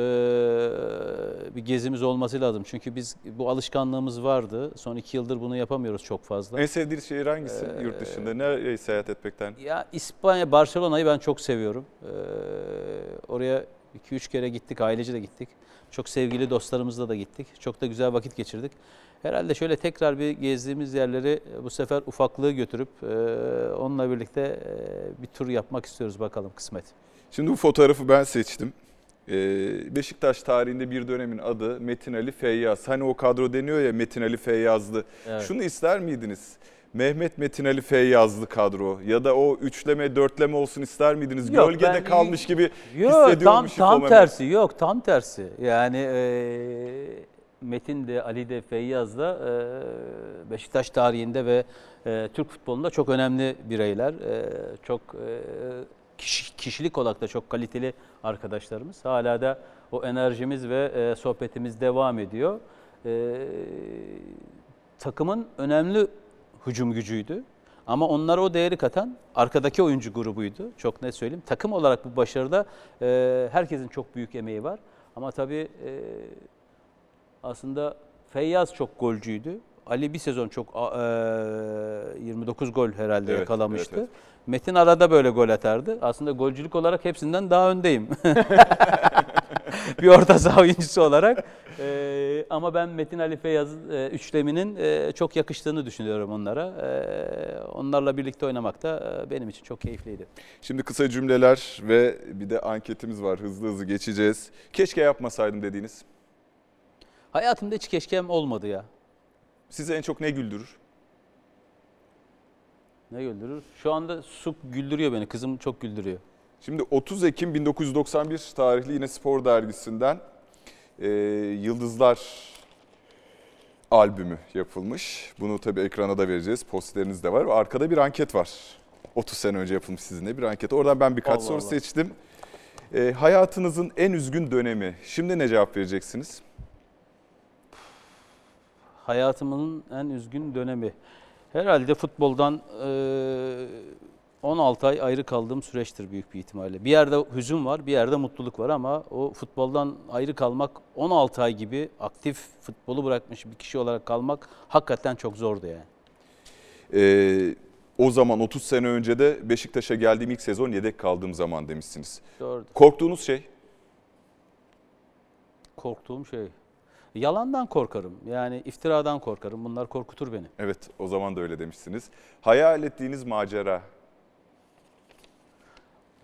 bir gezimiz olması lazım. Çünkü biz bu alışkanlığımız vardı. Son iki yıldır bunu yapamıyoruz çok fazla. En sevdiğiniz şehir hangisi yurt dışında? Nereye seyahat etmekten? Ya İspanya, Barcelona'yı ben çok seviyorum. Ee, oraya 2-3 kere gittik, ailece de gittik. Çok sevgili dostlarımızla da gittik. Çok da güzel vakit geçirdik. Herhalde şöyle tekrar bir gezdiğimiz yerleri e, bu sefer ufaklığı götürüp e, onunla birlikte e, bir tur yapmak istiyoruz bakalım kısmet. Şimdi bu fotoğrafı ben seçtim. Ee, Beşiktaş tarihinde bir dönemin adı Metin Ali Feyyaz. Hani o kadro deniyor ya Metin Ali Feyyazlı. Evet. Şunu ister miydiniz? Mehmet Metin Ali Feyyazlı kadro ya da o üçleme dörtleme olsun ister miydiniz? Yok, Gölgede ben- kalmış gibi Yok hissediyorum tam, tam tersi yok tam tersi. Yani e, Metin de Ali de Feyyaz da e, Beşiktaş tarihinde ve e, Türk futbolunda çok önemli bireyler. E, çok kişi- kişilik olarak da çok kaliteli arkadaşlarımız. Hala da o enerjimiz ve sohbetimiz devam ediyor. Takımın önemli hücum gücüydü. Ama onlara o değeri katan arkadaki oyuncu grubuydu. Çok net söyleyeyim. Takım olarak bu başarıda herkesin çok büyük emeği var. Ama tabii aslında Feyyaz çok golcüydü. Ali bir sezon çok e, 29 gol herhalde Evet, yakalamıştı. evet, Metin arada böyle gol atardı. Aslında golcülük olarak hepsinden daha öndeyim. bir orta saha oyuncusu olarak. Ee, ama ben Metin Ali Feyyaz e, üçleminin e, çok yakıştığını düşünüyorum onlara. Ee, onlarla birlikte oynamak da e, benim için çok keyifliydi. Şimdi kısa cümleler ve bir de anketimiz var. Hızlı hızlı geçeceğiz. Keşke yapmasaydım dediğiniz. Hayatımda hiç keşkem olmadı ya. Sizi en çok ne güldürür? Ne güldürür? Şu anda su güldürüyor beni. Kızım çok güldürüyor. Şimdi 30 Ekim 1991 tarihli yine Spor Dergisi'nden e, Yıldızlar albümü yapılmış. Bunu tabii ekrana da vereceğiz. Posteriniz de var. Arkada bir anket var. 30 sene önce yapılmış sizinle bir anket. Oradan ben birkaç Allah soru Allah. seçtim. E, hayatınızın en üzgün dönemi. Şimdi ne cevap vereceksiniz? Hayatımın en üzgün dönemi. Herhalde futboldan e, 16 ay ayrı kaldığım süreçtir büyük bir ihtimalle. Bir yerde hüzün var, bir yerde mutluluk var ama o futboldan ayrı kalmak 16 ay gibi aktif futbolu bırakmış bir kişi olarak kalmak hakikaten çok zordu yani. E, o zaman 30 sene önce de Beşiktaş'a geldiğim ilk sezon yedek kaldığım zaman demişsiniz. Doğru. Korktuğunuz şey? Korktuğum şey. Yalandan korkarım. Yani iftiradan korkarım. Bunlar korkutur beni. Evet o zaman da öyle demişsiniz. Hayal ettiğiniz macera.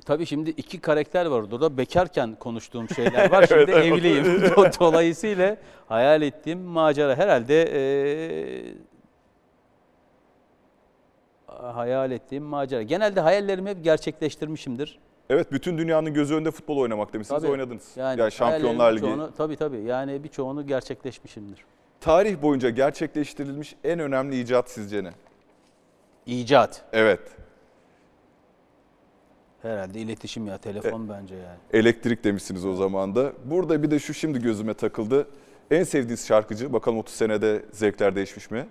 Tabii şimdi iki karakter var orada. Bekarken konuştuğum şeyler var. Şimdi Evet, evliyim. Do- Dolayısıyla hayal ettiğim macera herhalde eee, hayal ettiğim macera. Genelde hayallerimi hep gerçekleştirmişimdir. Evet bütün dünyanın gözü önünde futbol oynamak demişsiniz Tabii. oynadınız. Yani, Yani, Şampiyonlar Ligi. çoğunu- tabii tabii. Yani birçoğunu gerçekleşmişimdir. Tarih boyunca gerçekleştirilmiş en önemli icat sizce ne? İcat. Evet. Herhalde iletişim ya, telefon bence yani. Elektrik demişsiniz o zaman da. Burada bir de şu şimdi gözüme takıldı. En sevdiğiniz şarkıcı bakalım 30 senede zevkler değişmiş mi?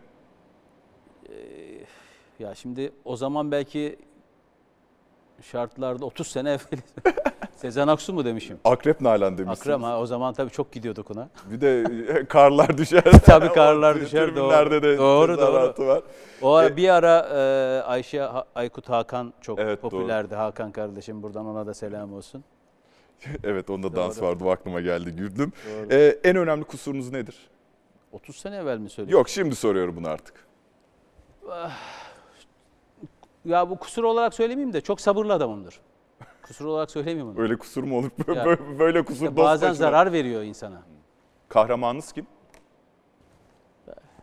Ya şimdi o zaman belki şartlarda 30 sene evvel Sezen Aksu mu demişim? Akrep Nalan demişsiniz. Akrem ha o zaman tabii çok gidiyorduk ona. Bir de karlar düşer. tabii karlar düşer doğru. de doğru doğru. var. O ara, E- bir ara e, Ayşe Aykut Hakan çok Evet, doğru. popülerdi. Hakan kardeşim buradan ona da selam olsun. Evet onda dans Doğru. vardı o aklıma geldi güldüm. Doğru. Ee, en önemli kusurunuz nedir? 30 sene evvel mi söylüyorsun? Yok şimdi soruyorum bunu artık. Ya bu kusur olarak söylemeyeyim de çok sabırlı adamımdır. Kusur olarak söylemeyeyim bunu. Öyle kusur mu olur? Ya, Böyle- Böyle kusur işte bazen başına. zarar veriyor insana. Kahramanınız kim?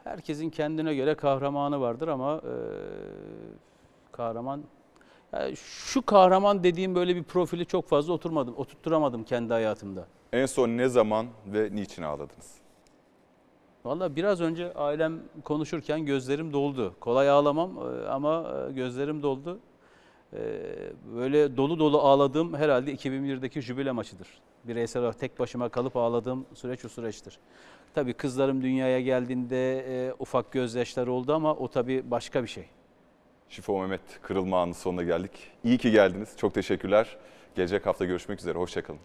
Herkesin kendine göre kahramanı vardır ama e, kahraman ya şu kahraman dediğim böyle bir profili çok fazla oturmadım, oturtturamadım kendi hayatımda. En son ne zaman ve niçin ağladınız? Vallahi biraz önce ailem konuşurken gözlerim doldu. Kolay ağlamam e, ama e, gözlerim doldu. E, Böyle dolu dolu ağladığım herhalde 2001'deki jübile maçıdır. Bireysel olarak tek başıma kalıp ağladığım süreç o süreçtir. Tabii kızlarım dünyaya geldiğinde ufak gözyaşları oldu ama o tabii başka bir şey. Şifo Mehmet kırılma anı sonuna geldik. İyi ki geldiniz. Çok teşekkürler. Gelecek hafta görüşmek üzere. Hoşçakalın.